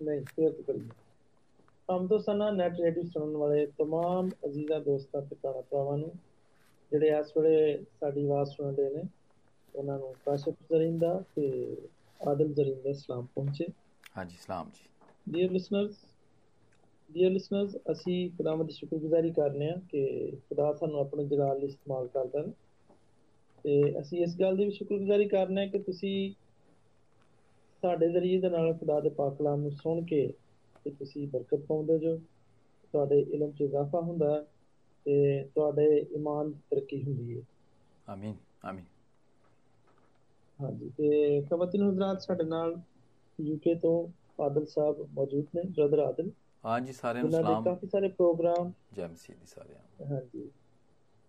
ਨਹੀਂ ਫੇਰ ਤੋਂ ਕਰੀਏ ਹਮ ਤੋਂ ਸਨਾ ਨੈਟ ਰੇਡੀਓ ਸੁਣਨ ਵਾਲੇ तमाम ਅਜ਼ੀਜ਼ਾਂ ਦੋਸਤਾਂ ਤੇ ਭੈਣਾਂ ਭਰਾਵਾਂ ਨੂੰ ਜਿਹੜੇ ਇਸ ਵੇਲੇ ਸਾਡੀ ਆਵਾਜ਼ ਸੁਣਦੇ ਨੇ ਉਹਨਾਂ ਨੂੰ ਕਾਸ਼ਫ ਜ਼ਰਿੰਦਾ ਤੇ ਆਦਮ ਜ਼ਰਿੰਦਾ ਸਲਾਮ ਪਹੁੰਚੇ ਹਾਂਜੀ ਸਲਾਮ ਜੀ ਡੀਅਰ ਲਿਸਨਰਸ ਡੀਅਰ ਲਿਸਨਰਸ ਅਸੀਂ ਖੁਦਾਵੰਦ ਦੀ ਸ਼ੁਕਰਗੁਜ਼ਾਰੀ ਕਰਨੇ ਆ ਕਿ ਖੁਦਾ ਸਾਨੂੰ ਆਪਣੇ ਜਲਾਲ ਲਈ ਇਸਤੇਮਾਲ ਕਰਦਾ ਹੈ ਤੇ ਅਸੀਂ ਇਸ ਗੱਲ ਦੀ ਵੀ ਸ਼ੁਕਰਗੁਜ਼ਾਰੀ ਕਰਨੇ ਆ ਕਿ ਤੁਸੀਂ ਸਾਡੇ ਜ਼ਰੀਏ ਦੇ ਨਾਲ ਖੁਦਾ ਦੇ ਪਾਕ ਕਲਾਮ ਨੂੰ ਸੁਣ ਕੇ ਤੇ ਤੁਸੀਂ ਬਰਕਤ ਪਾਉਂਦੇ ਜੋ। ਤੁਹਾਡੇ ਇਲਮ 'ਚ ਇਜ਼ਾਫਾ ਹੁੰਦਾ ਹੈ ਤੇ ਤੁਹਾਡੇ ਈਮਾਨ ਦੀ ਤਰੱਕੀ ਹੁੰਦੀ ਹੈ। ਆਮੀਨ ਆਮੀਨ। ਹਾਂਜੀ ਤੇ ਖਵਤਨ ਹਜ਼ਰਤ ਸਾਡੇ ਨਾਲ ਯੂਕੇ ਤੋਂ ਆਦਲ ਸਾਹਿਬ ਮੌਜੂਦ ਨੇ ਬ੍ਰਦਰ ਆਦਲ। ਹਾਂਜੀ ਸਾਰਿਆਂ ਨੂੰ ਸਲਾਮ। ਕਾਫੀ ਸਾਰੇ ਪ੍ਰੋਗਰਾਮ ਜੈ ਮਸੀਹ ਦੀ ਸਾਰਿਆਂ ਹਾਂਜੀ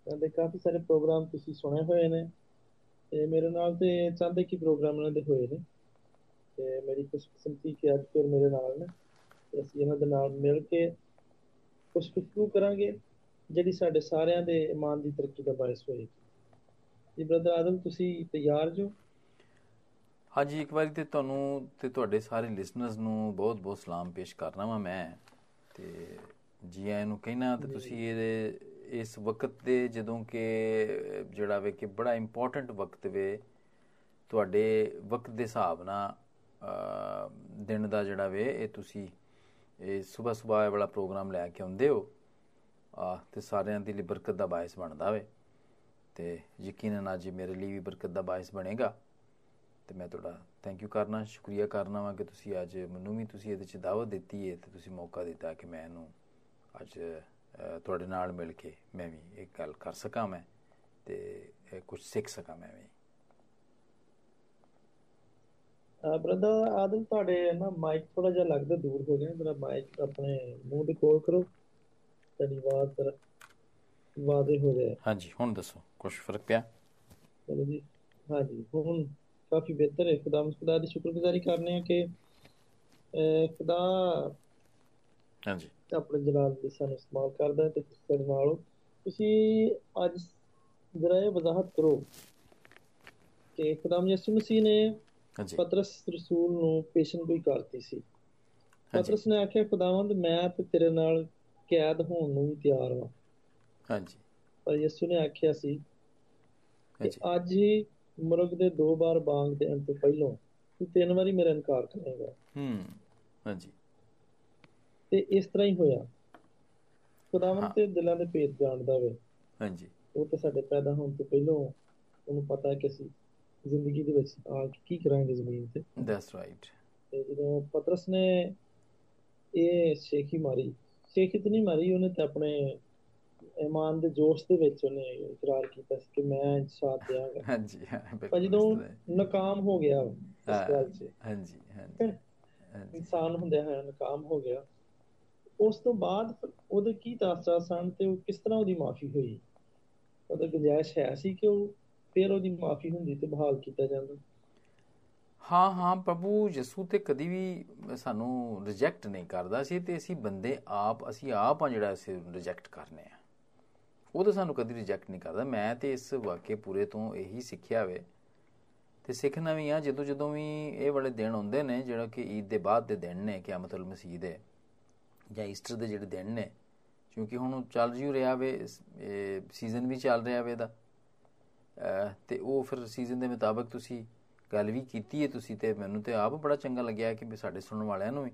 ਉਹਨਾਂ ਦੇ ਕਾਫੀ ਸਾਰੇ ਪ੍ਰੋਗਰਾਮ ਤੁਸੀਂ ਸੁਣੇ ਹੋਏ ਨੇ। ਤੇ ਮੇਰੇ ਨਾਲ ਤੇ ਚਾਹੁੰਦੇ ਕੀ ਪ੍ਰੋਗਰਾਮ ਉਹਨਾਂ ਦੇ ਹੋਏ ਨੇ। ਤੇ ਮੇਰੀ ਖੁਸ਼ਕਿਸਮਤੀ ਕਿ ਅੱਜ ਫਿਰ ਮੇਰੇ ਨਾਲ ਨੇ। ਤੇ ਅਸੀਂ ਇਹਨਾਂ ਦੇ ਨਾਲ ਮਿਲ ਕੇ ਕੁਝ ਗੁਫ਼ਤਗੂ ਕਰਾਂਗੇ ਜਿਹੜੀ ਸਾਡੇ ਸਾਰਿਆਂ ਦੇ ਇਮਾਨ ਦੀ ਤਰੱਕੀ ਦਾ ਬਾਇਸ ਹੋਏਗੀ। ਜੀ ਬ੍ਰਦਰ ਆਦਮ ਤੁਸੀਂ ਤਿਆਰ ਜੋ? ਹਾਂਜੀ ਇੱਕ ਵਾਰੀ ਤੇ ਤੁਹਾਨੂੰ ਤੇ ਤੁਹਾਡੇ ਸਾਰੇ ਲਿਸਨਰਸ ਨੂੰ ਬਹੁਤ-ਬਹੁਤ ਸਲਾਮ ਪੇਸ਼ ਕਰਨਾ ਵਾਂ ਮੈਂ। ਤੇ ਜੀ ਆਇਆਂ ਨੂੰ ਕਹਿਣਾ ਤੇ ਤੁਸੀਂ ਇਹਦੇ ਇਸ ਵਕਤ ਦੇ ਜਦੋਂ ਕਿ ਜਿਹੜਾ ਵੇ ਕਿ ਬੜਾ ਇੰਪੋਰਟੈਂਟ ਵਕਤ ਵੇ ਤੁਹਾਡੇ ਵਕਤ ਦੇ ਹਿਸਾਬ ਨਾਲ ਦਿਨ ਦਾ ਜਿਹੜਾ ਵੇ ਇਹ ਤੁਸੀਂ ਇਹ ਸਵੇਰ ਸਵੇਰ ਵਾਲਾ ਪ੍ਰੋਗਰਾਮ ਲੈ ਕੇ ਆਉਂਦੇ ਹੋ ਆ ਤੇ ਸਾਰਿਆਂ ਦੀ ਲਈ ਬਰਕਤ ਦਾ ਬਾਇਸ ਬਣਦਾ ਵੇ। ਤੇ ਯਕੀਨਨ ਅੱਜ ਮੇਰੇ ਲਈ ਵੀ ਬਰਕਤ ਦਾ ਬਾਇਸ ਬਣੇਗਾ ਤੇ ਮੈਂ ਤੁਹਾਡਾ ਥੈਂਕ ਯੂ ਕਰਨਾ ਸ਼ੁਕਰੀਆ ਕਰਨਾ ਵਾਂ ਕਿ ਤੁਸੀਂ ਅੱਜ ਮੈਨੂੰ ਵੀ ਤੁਸੀਂ ਇਹਦੇ ਚ ਦਾਵਤ ਦਿੱਤੀ ਹੈ ਤੇ ਤੁਸੀਂ ਮੌਕਾ ਦਿੱਤਾ ਕਿ ਮੈਂ ਇਹਨੂੰ ਅੱਜ ਅ, ਤੁਹਾਡੇ ਨਾਲ ਮਿਲ ਕੇ ਮੈਂ ਵੀ ਇੱਕ ਗੱਲ ਕਰ ਸਕਾਂ ਮੈਂ ਤੇ ਕੁਝ ਸਿੱਖ ਸਕਾਂ ਮੈਂ ਵੀ। ਬ੍ਰਦਰ ਆਦਮ ਤੁਹਾਡੇ ਨਾ ਮਾਈਕ ਥੋੜਾ ਜਿਹਾ ਲੱਗਦਾ ਦੂਰ ਹੋ ਗਿਆ ਜਰਾ ਮਾਈਕ ਆਪਣੇ ਮੂੰਹ ਦੇ ਕੋਲ ਕਰੋ ਤੁਹਾਡੀ ਆਵਾਜ਼ ਜ਼ਰਾ ਵਾਜ਼ੇ ਹੋ ਜਾਏ। ਹਾਂਜੀ ਹੁਣ ਦੱਸੋ ਕੁਝ ਫ਼ਰਕ ਪਿਆ? ਚਲੋ ਜੀ ਹਾਂਜੀ ਹੁਣ ਕਾਫੀ ਬਿਹਤਰ ਹੈ ਖੁਦਾ ਖੁਦਾ ਦੀ ਸ਼ੁਕਰਗੁਜ਼ਾਰੀ ਕਰਨੇ ਆ ਕਿ ਖੁਦਾ ਹਾਂਜੀ। ਆਪਣੇ ਜਲਾਲ ਦੀ ਸਾਨੂੰ ਇਸਤੇਮਾਲ ਕਰਦਾ ਤੇ ਸਾਡੇ ਨਾਲ ਤੁਸੀਂ ਅੱਜ ਜਰਾ ਇਹ ਵਜ਼ਾਹਤ ਕਰੋ ਕਿ ਖੁਦਾਮ ਯਿਸੂ ਮਸੀਹ ਨੇ ਪਤਰਸ ਰਸੂਲ ਨੂੰ ਪੇਸ਼ਨ ਕੋਈ ਕਰਤੀ ਸੀ। ਪਤਰਸ ਨੇ ਆਖਿਆ ਖੁਦਾਵੰਦ ਮੈਂ ਤੇ ਤੇਰੇ ਨਾਲ ਕੈਦ ਹੋਣ ਨੂੰ ਵੀ ਤਿਆਰ ਹਾਂ ਹਾਂਜੀ। ਪਰ ਯਿਸੂ ਨੇ ਆਖਿਆ ਸੀ ਅੱਜ ਹੀ ਮੁਰਗ ਦੇ ਦੋ ਵਾਰ ਬਾਂਗ ਦੇਣ ਤੋਂ ਪਹਿਲਾਂ ਤੂੰ ਤਿੰਨ ਵਾਰੀ ਮੇਰਾ ਇਨਕਾਰ ਕਰੇਗਾ। ਹੂੰ ਹਾਂਜੀ। ਤੇ ਇਸ ਤਰ੍ਹਾਂ ਹੀ ਹੋਇਆ। ਖੁਦਾਵੰਦ। ਤੇ ਦਿਲਾਂ ਦੇ ਭੇਦ ਜਾਣਦਾ ਵੇ। ਹਾਂਜੀ। ਉਹ ਤਾਂ ਸਾਡੇ ਪੈਦਾ ਹੋਣ ਤੋਂ ਪਹਿਲਾਂ ਉਹਨੂੰ ਪਤਾ ਹੈ ਕਿ ਅਸੀਂ ਜ਼ਿੰਦਗੀ ਦੇ ਵਿੱਚ ਆ ਕੇ ਕਰਾਂਗੇ ਜ਼ਮੀਨ ਤੇ? ਦੈਟਸ ਰਾਈਟ ਤੇ ਜਦੋਂ ਪਤਰਸ ਨੇ ਇਹ ਸ਼ੇਖੀ ਮਾਰੀ ਸ਼ੇਖੀ ਨਹੀਂ ਮਾਰੀ ਉਹਨੇ ਤੇ ਆਪਣੇ ਇਮਾਨ ਦੇ ਜੋਸ਼ ਦੇ ਵਿੱਚ ਉਹਨੇ ਇਕਰਾਰ ਕੀਤਾ ਸੀ ਕਿ ਮੈਂ ਸਾਥ ਦਿਆਂਗਾ। ਹਾਂਜੀ ਹਾਂ, ਪਰ ਬਿਲਕੁਲ ਜਦੋਂ ਨਾਕਾਮ ਹੋ ਗਿਆ ਇਸ। ਗੱਲ 'ਚ। ਹਾਂਜੀ ਹਾਂਜੀ ਇਨਸਾਨ ਹੁੰਦਿਆਂ ਹੋਇਆ ਨਾਕਾਮ ਹੋ ਗਿਆ। ਉਸ ਤੋਂ ਬਾਅਦ ਉਹਦੇ ਕੀ ਤਾਸਰਾ ਸਨ ਤੇ ਉਹ ਕਿਸ ਤਰ੍ਹਾਂ ਉਹਦੀ ਮਾਫੀ ਹੋਈ? ਉਹਦਾ ਗੁੰਜਾਇਸ਼ ਹੈ ਸੀ ਕਿ ਉਹ ਫਿਰ ਉਹਦੀ ਮਾਫੀ ਹੁੰਦੀ ਤੇ ਬਹਾਲ ਕੀਤਾ ਜਾਂਦਾ। ਹਾਂ ਹਾਂ, ਪ੍ਰਭੂ ਯਿਸੂ ਤੇ ਕਦੀ ਵੀ ਸਾਨੂੰ ਰਿਜੈਕਟ ਨਹੀਂ ਕਰਦਾ ਸੀ ਤੇ ਅਸੀਂ ਬੰਦੇ ਆਪ, ਅਸੀਂ ਆਪ ਆ ਜਿਹੜਾ ਅਸੀਂ ਰਿਜੈਕਟ ਕਰਨੇ ਆ। ਉਹ ਤਾਂ ਸਾਨੂੰ ਕਦੀ ਰਿਜੈਕਟ ਨਹੀਂ ਕਰਦਾ। ਮੈਂ ਤੇ ਇਸ ਵਾਕਿਏ ਪੂਰੇ ਤੋਂ ਇਹੀ ਸਿੱਖਿਆ ਵੇ। ਤੇ ਸਿੱਖਣਾ ਵੀ ਆ, ਜਦੋਂ ਜਦੋਂ ਵੀ ਇਹ ਵਾਲੇ ਦਿਨ ਹੁੰਦੇ ਨੇ, ਜਿਹੜਾ ਕਿ ਈਦ ਦੇ ਬਾਅਦ ਦੇ ਦਿਨ ਨੇ ਕਿਆਮਤੁਲ ਮਸੀਹ ਦੇ, ਜਾਂ ਈਸਟਰ ਦੇ ਜਿਹੜੇ ਦਿਨ ਨੇ, ਕਿਉਂਕਿ ਹੁਣ ਉਹ ਚੱਲ ਜਿਉ ਰਿਹਾ ਵੇ ਸੀਜ਼ਨ ਵੀ ਚੱਲ ਰਿਹਾ ਵੇ ਦਾ ਤੇ ਉਹ ਫਿਰ ਸੀਜ਼ਨ ਦੇ ਮੁਤਾਬਕ ਤੁਸੀਂ ਗੱਲ ਵੀ ਕੀਤੀ ਹੈ ਤੁਸੀਂ ਤੇ ਮੈਨੂੰ ਤੇ ਆਪ ਬੜਾ ਚੰਗਾ ਲੱਗਿਆ ਕਿ ਵੀ ਸਾਡੇ ਸੁਣਨ ਵਾਲਿਆਂ ਨੂੰ ਵੀ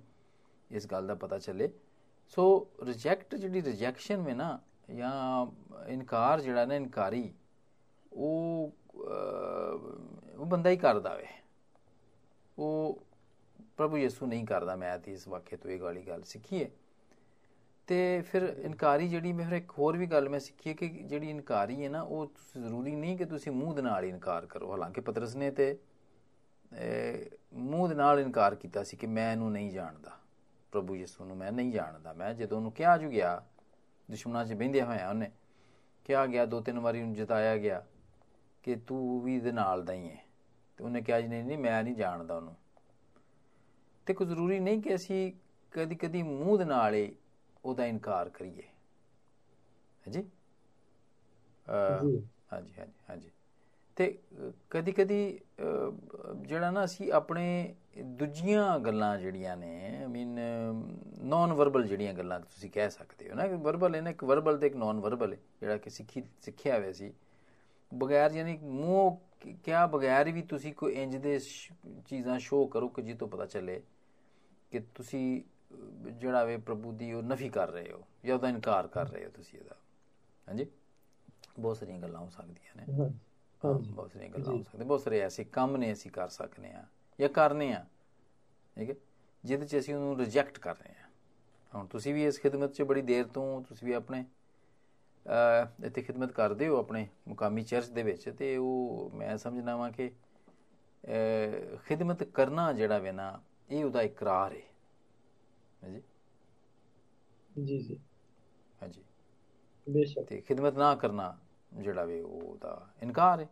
ਇਸ ਗੱਲ ਦਾ ਪਤਾ ਚੱਲੇ। ਸੋ ਰਿਜੈਕਟ ਜਿਹੜੀ ਰਿਜੈਕਸ਼ਨ ਵੇ ਨਾ ਜਾਂ ਇਨਕਾਰ ਜਿਹੜਾ ਨਾ ਇਨਕਾਰੀ ਉਹ ਅਹ, ਉਹ ਬੰਦਾ ਹੀ ਕਰਦਾ ਵੇ। ਉਹ ਪ੍ਰਭੂ ਯਿਸੂ ਨਹੀਂ ਕਰਦਾ ਮੈਂ ਤੇ ਇਸ ਵਾਕਿਏ ਤੋਂ ਇਹ ਗਾਲੀ ਗੱਲ ਸਿੱਖੀ ਹੈ। ਤੇ ਫਿਰ ਇਨਕਾਰੀ ਜਿਹੜੀ ਮੈਂ ਫਿਰ ਇੱਕ ਹੋਰ ਵੀ ਗੱਲ ਮੈਂ ਸਿੱਖੀ ਹੈ ਕਿ ਜਿਹੜੀ ਇਨਕਾਰੀ ਹੈ ਨਾ ਉਹ ਤੁਸੀਂ ਜ਼ਰੂਰੀ ਨਹੀਂ ਕਿ ਤੁਸੀਂ ਮੂੰਹ ਦੇ ਨਾਲ ਹੀ ਇਨਕਾਰ ਕਰੋ। ਹਾਲਾਂਕਿ ਪਤਰਸ ਨੇ ਤੇ ਅਹ, ਮੂੰਹ ਦੇ ਨਾਲ ਇਨਕਾਰ ਕੀਤਾ ਸੀ ਕਿ ਮੈਂ ਇਹਨੂੰ ਨਹੀਂ ਜਾਣਦਾ। ਪ੍ਰਭੂ ਯਿਸੂ ਨੂੰ ਮੈਂ ਨਹੀਂ ਜਾਣਦਾ। ਮੈਂ ਜਦੋਂ ਉਹਨੂੰ ਕਿਹਾ ਜੂ ਗਿਆ ਦੁਸ਼ਮਣਾਂ 'ਚ ਬਹਿੰਦਿਆ ਹੋਇਆ ਉਹਨੇ ਕਿਹਾ ਗਿਆ ਦੋ ਤਿੰਨ ਵਾਰੀ ਉਹਨੂੰ ਜਿਤਾਇਆ ਗਿਆ ਕਿ ਤੂੰ ਵੀ ਇਹਦੇ ਨਾਲ ਦਾ ਹੀ ਹੈ। ਤੇ ਉਹਨੇ ਕਿਹਾ ਜੀ ਨਹੀਂ ਨਹੀਂ ਮੈਂ ਨਹੀਂ ਜਾਣਦਾ ਉਹਨੂੰ। ਤੇ ਕੋਈ ਜ਼ਰੂਰੀ ਨਹੀਂ ਕਿ ਅਸੀਂ ਕਦੀ ਕਦੀ ਮੂੰਹ ਦੇ ਨਾਲ ਹੀ ਉਹਦਾ ਇਨਕਾਰ ਕਰੀਏ। ਹਾਂਜੀ? ਜੀ। ਹਾਂਜੀ ਹਾਂਜੀ ਹਾਂਜੀ। ਤੇ ਕਦੀ ਕਦੀ ਜਿਹੜਾ ਨਾ ਅਸੀਂ ਆਪਣੇ ਦੂਜੀਆਂ ਗੱਲਾਂ ਜਿਹੜੀਆਂ ਨੇ ਆਈ ਮੀਨ ਨਾਨ ਵਰਬਲ ਜਿਹੜੀਆਂ ਗੱਲਾਂ ਤੁਸੀਂ ਕਹਿ ਸਕਦੇ ਹੋ ਨਾ ਕਿ ਵਰਬਲ ਹੈ ਨਾ ਇੱਕ ਵਰਬਲ ਤੇ ਇੱਕ ਨਾਨ ਵਰਬਲ ਹੈ ਜਿਹੜਾ ਕਿ ਸਿੱਖੀ ਸਿੱਖਿਆ ਹੋਇਆ ਸੀ। ਬਗੈਰ ਯਾਨੀ ਮੂੰਹ ਕਿਆ ਬਗੈਰ ਵੀ ਤੁਸੀਂ ਕੋਈ ਇੰਜ ਦੇ ਚੀਜ਼ਾਂ ਸ਼ੋਅ ਕਰੋ ਕਿ ਜਿੱਤੋਂ ਪਤਾ ਚੱਲੇ ਕਿ ਤੁਸੀਂ ਜਿਹੜਾ ਵੇ ਪ੍ਰਭੂ ਦੀ ਉਹ ਨਫੀ ਕਰ ਰਹੇ ਹੋ ਜਾਂ ਉਹਦਾ ਇਨਕਾਰ ਕਰ ਰਹੇ ਹੋ ਤੁਸੀਂ ਇਹਦਾ। ਹਾਂਜੀ? ਬਹੁਤ ਸਾਰੀਆਂ ਗੱਲਾਂ ਹੋ ਸਕਦੀਆਂ ਨੇ। ਬਹੁਤ ਸਾਰੀਆਂ ਗੱਲਾਂ ਹੋ ਸਕਦੀਆਂ। ਬਹੁਤ ਸਾਰੇ ਐਸੇ ਕੰਮ ਨੇ ਅਸੀਂ ਕਰ ਸਕਨੇ ਆ ਜਾਂ ਕਰਨੇ ਆ। ਠੀਕ ਹੈ? ਜਿਹਦੇ ਚ ਅਸੀਂ ਉਹਨੂੰ ਰਿਜੈਕਟ ਕਰ ਰਹੇ ਆ ਹੁਣ ਤੁਸੀਂ ਵੀ ਇਸ ਖਿਦਮਤ 'ਚ ਬੜੀ ਦੇਰ ਤੋਂ ਤੁਸੀਂ ਵੀ ਆਪਣੇ ਇੱਥੇ ਖਿਦਮਤ ਕਰਦੇ ਹੋ ਆਪਣੇ ਮੁਕਾਮੀ ਚਰਚ ਦੇ ਵਿੱਚ ਤੇ ਉਹ ਮੈਂ ਸਮਝਦਾ ਵਾਂ ਕਿ ਖਿਦਮਤ ਕਰਨਾ ਜਿਹੜਾ ਵੇ ਨਾ ਇਹ ਉਹਦਾ ਇਕਰਾਰ ਹੈ ਹਾਂਜੀ। ਜੀ ਜੀ। ਹਾਂਜੀ। ਬੇਸ਼ੱਕ। ਤੇ ਖਿਦਮਤ ਨਾ ਕਰਨਾ ਜਿਹੜਾ ਵੇ ਉਹ ਉਹਦਾ ਇਨਕਾਰ ਹੈ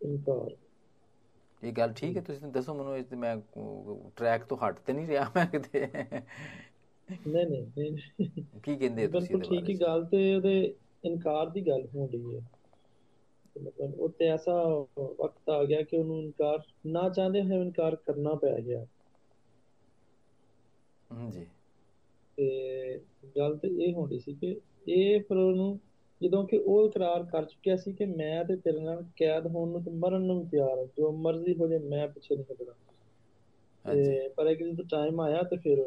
ਇਨਕਾਰ। ਇਹ ਗੱਲ ਠੀਕ ਹੈ। ਤੁਸੀਂ ਦੱਸੋ ਮੈਨੂੰ ਇਸ ਤੇ ਮੈਂ ਟਰੈਕ ਤੋਂ ਹਟ ਤੇ ਨਹੀਂ ਰਿਹਾ ਮੈਂ ਕਿਤੇ। ਨਹੀਂ ਨਹੀਂ ਕੀ ਕਹਿੰਦੇ ਤੁਸੀਂ ਬਿਲਕੁਲ ਠੀਕ ਹੀ ਗੱਲ ਤੇ ਉਹਦੇ ਇਨਕਾਰ ਦੀ ਗੱਲ ਹੋ ਰਹੀ ਹੈ ਮਤਲਬ ਉੱਤੇ ਐਸਾ ਵਕਤ ਆ ਗਿਆ ਕਿ ਉਹਨੂੰ ਇਨਕਾਰ ਨਾ ਚਾਹੁੰਦੇ ਹੋਏ ਇਨਕਾਰ ਕਰਨਾ ਪੈ ਗਿਆ। ਜੀ ਤੇ ਗੱਲ ਤੇ ਇਹ ਹੁੰਦੀ ਸੀ ਕਿ ਇਹ ਫਿਰ ਉਹਨੂੰ ਜਦੋਂ ਕਿ ਉਹ ਇਕਰਾਰ ਕਰ ਚੁੱਕਿਆ ਸੀ ਕਿ ਮੈਂ ਤੇ ਤੇਰੇ ਨਾਲ ਕੈਦ ਹੋਣ ਨੂੰ ਤੇ ਮਰਨ ਨੂੰ ਵੀ ਤਿਆਰ ਹਾਂ। ਜੋ ਮਰਜ਼ੀ ਹੋ ਜਾਏ ਮੈਂ ਪਿੱਛੇ ਨਹੀਂ ਹਟਣਾ। ਹਾਂਜੀ। ਤੇ ਪਰ ਇੱਕ ਜਦੋਂ ਟਾਈਮ ਆਇਆ ਤੇ ਫਿਰ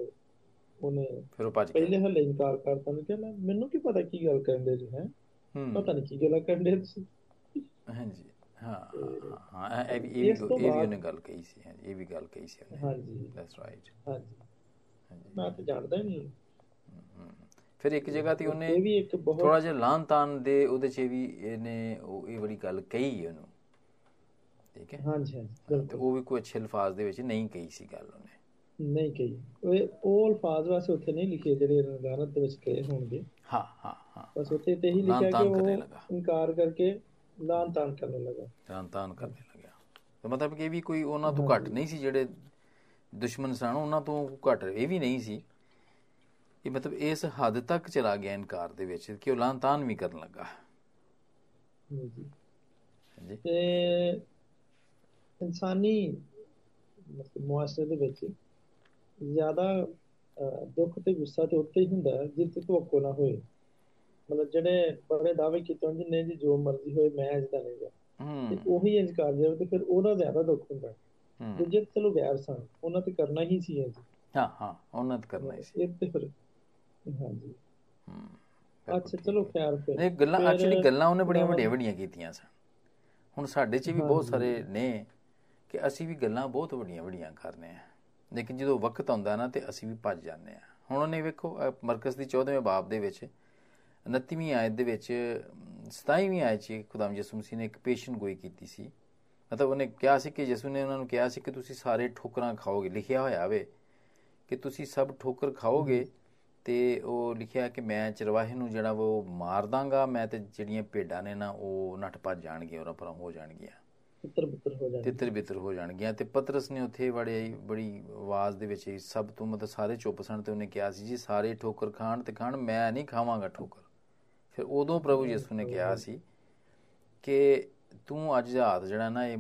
ਉਹਨੇ ਫਿਰ ਉਹ ਭੱਜ ਗਿਆ। ਪਹਿਲੇ ਹਲੇ ਇਨਕਾਰ ਕਰਤਾ ਨੇ ਕਿ ਮੈਂ ਮੈਨੂੰ ਕੀ ਪਤਾ ਕੀ ਗੱਲ ਕਰਦੇ ਜੀ ਹੈ? ਪਤਾ ਨਹੀਂ ਕੀ ਗੱਲਾਂ ਕਰਦੇ ਤੁਸੀਂ। ਹਾਂਜੀ। ਹਾਂ ਹਾਂ, ਇਹ ਵੀ ਇਹ ਵੀ ਤੋਂ ਉਹਨੇ ਗੱਲ ਕਹੀ ਸੀ ਹਾਂਜੀ। ਇਹ ਵੀ ਗੱਲ ਕਹੀ ਸੀ ਉਹਨੇ। ਹਾਂਜੀ। ਦੈਟਸ ਰਾਈਟ ਹਾਂਜੀ। ਮੈਂ ਤਾਂ ਜਾਣਦਾ ਹੀ ਨਹੀਂ। ਫਿਰ ਇੱਕ ਜਗ੍ਹਾ ਤੇ ਉਹਨੇ ਇਹ ਵੀ ਇੱਕ ਬਹੁਤ ਥੋੜਾ ਜਿਹਾ ਲਾਨ ਤਾਨ ਦੇ ਉਹਦੇ 'ਚ ਵੀ ਇਹਨੇ ਉਹ ਇਹ ਬੜੀ ਗੱਲ ਕਹੀ ਉਹਨੂੰ। ਠੀਕ ਹੈ? ਹਾਂਜੀ ਹਾਂਜੀ ਤੇ ਉਹ ਵੀ ਕੋਈ ਅੱਛੇ ਅਲਫਾਜ਼ ਦੇ ਵਿੱਚ ਨਹੀਂ ਕਹੀ ਸੀ ਗੱਲ ਉਹਨੇ। ਨਹੀਂ ਕਹੀ। ਉਹ ਉਹ ਅਲਫਾਜ਼ ਵਾਸਤੇ ਉੱਥੇ ਨਹੀਂ ਲਿਖੇ ਜਿਹੜੇ ਰੰਗਾਨਤ ਦੇ ਵਿੱਚ ਕਹੇ ਹੋਣਗੇ। ਹਾਂ ਹਾਂ ਹਾਂ। ਬਸ ਉੱਥੇ ਤੇ ਹੀ ਲਿਖਿਆ ਕਿ ਉਹ ਲੱਗਾ। ਇਨਕਾਰ ਕਰਕੇ ਲਾਨ ਤਾਨ ਕਰਨ ਲੱਗਾ। ਤਾਨ ਤਾਨ ਕਰਨੇ ਲੱਗਿਆ ਤੇ ਮਤਲਬ ਕਿ ਇਹ ਵੀ ਕੋਈ ਉਹਨਾਂ ਤੋਂ ਘੱਟ ਨਹੀਂ ਸੀ ਜਿਹੜੇ ਦੁਸ਼ਮਣ ਸਨ ਉਹਨਾਂ ਤੋਂ ਘੱਟ ਇਹ ਵੀ ਨਹੀਂ ਸੀ ਇਹ ਮਤਲਬ ਇਸ ਹੱਦ ਤੱਕ ਚਲਾ ਗਿਆ ਇਨਕਾਰ ਦੇ ਵਿੱਚ ਕਿ ਉਹ ਲਾਨ ਤਾਨ ਵੀ ਕਰਨ ਲੱਗਾ। ਜੀ ਤੇ ਇਨਸਾਨੀ ਮੁਆਸ਼ਰੇ ਦੇ ਵਿੱਚ ਜ਼ਿਆਦਾ ਦੁੱਖ ਤੇ ਗੁੱਸਾ ਤੇ ਉੱਤੇ ਹੀ ਹੁੰਦਾ ਜਿੱਥੇ ਤਵੱਕੋ ਨਾ ਹੋਏ। ਮਤਲਬ ਜਿਹੜੇ ਬੜੇ ਦਾਅਵੇ ਕੀਤੇ ਹੁੰਦੇ ਨੇ ਜੀ ਜੋ ਮਰਜ਼ੀ ਹੋਏ ਮੈਂ ਇਸਦਾ ਨਹੀਂ ਗਾ। ਤੇ ਉਹੀ ਇੰਜ ਕਰ ਜਾਵੇ ਤੇ ਫਿਰ ਉਹਦਾ ਜ਼ਿਆਦਾ ਦੁੱਖ ਹੁੰਦਾ ਦੂਜੇ ਤਾਂ ਚਲੋ ਗੈਰ ਸਨ ਉਹਨਾਂ ਤੇ ਕਰਨਾ ਹੀ ਸੀ ਇੰਜ ਹਾਂ ਹਾਂ ਉਹਨਾਂ ਤੇ ਕਰਨਾ ਹੀ ਸੀ। ਇਹ ਤੇ ਫਿਰ ਹਾਂਜੀ। ਹੂੰ ਅੱਛਾ ਚਲੋ ਖੈਰ ਫਿਰ। ਇਹ ਗੱਲਾਂ ਐਕਚੁਅਲੀ ਗੱਲਾਂ ਉਹਨੇ ਬੜੀਆਂ ਵੱਡੀਆਂ ਵੱਡੀਆਂ ਕੀਤੀਆਂ ਸਨ। ਹੁਣ ਸਾਡੇ 'ਚ ਵੀ ਬਹੁਤ ਸਾਰੇ ਨੇ ਕਿ ਅਸੀਂ ਵੀ ਗੱਲਾਂ ਬਹੁਤ ਵੱਡੀਆਂ ਵੱਡੀਆਂ ਕਰਨੇ ਆ। ਲੇਕਿਨ ਜਦੋਂ ਵਕਤ ਆਉਂਦਾ ਨਾ ਤੇ ਅਸੀਂ ਵੀ ਭੱਜ ਜਾਂਦੇ ਆ। ਹੁਣ ਉਹਨੇ ਵੇਖੋ ਅਹ ਮਰਕਜ਼ ਦੀ 14ਵੇਂ ਬਾਬ ਦੇ ਵਿੱਚ 29ਵੀਂ ਆਇਤ ਦੇ ਵਿੱਚ ਅਮ, 27ਵੀਂ ਆਇਤ 'ਚ ਖੁਦਾਮ ਯਿਸੂ ਮਸੀਹ ਨੇ ਇੱਕ ਪੇਸ਼ਨ ਗੋਈ ਕੀਤੀ ਸੀ। ਮਤਲਬ ਉਹਨੇ ਕਿਹਾ ਸੀ ਕਿ ਯਿਸੂ ਨੇ ਉਹਨਾਂ ਨੂੰ ਕਿਹਾ ਸੀ ਕਿ ਤੁਸੀਂ ਸਾਰੇ ਠੋਕਰਾਂ ਖਾਓਗੇ ਲਿਖਿਆ ਹੋਇਆ ਵੇ ਕਿ ਤੁਸੀਂ ਸਭ ਠੋਕਰ ਖਾਓਗੇ ਤੇ ਉਹ ਲਿਖਿਆ ਕਿ ਮੈਂ ਚਰਵਾਹੇ ਨੂੰ ਜਿਹੜਾ ਉਹ ਮਾਰ ਦਾਂਗਾ ਮੈਂ ਤੇ ਜਿਹੜੀਆਂ ਭੇਡਾਂ ਨੇ ਨਾ ਉਹ ਨੱਠ ਭੱਜ ਜਾਣਗੀਆਂ ਔਰ ਪਰਾਂ ਹੋ ਜਾਣਗੀਆਂ। ਪੁੱਤਰ ਪੁੱਤਰ ਹੋ ਜਾਂਦੇ ਤਿੱਤਰ ਬਿੱਤਰ ਹੋ ਜਾਣਗੀਆਂ ਤੇ ਪਤਰਸ ਨੇ ਉੱਥੇ ਬੜੀ ਬੜੀ ਆਵਾਜ਼ ਦੇ ਵਿੱਚ ਸਭ ਤੋਂ ਮਤਲਬ ਸਾਰੇ ਚੁੱਪ ਸਨ ਤੇ ਉਹਨੇ ਕਿਹਾ ਸੀ ਜੀ ਸਾਰੇ ਠੋਕਰ ਖਾਣ ਤੇ ਖਾਣ ਮੈਂ ਨਹੀਂ ਖਾਵਾਂਗਾ ਠੋਕਰ। ਫਿਰ ਉਦੋਂ ਪ੍ਰਭੂ ਯਿਸੂ ਨੇ ਕਿਹਾ ਸੀ ਕਿ ਤੂੰ ਅੱਜ ਰਾਤ ਜਿਹੜਾ ਨਾ ਇਹ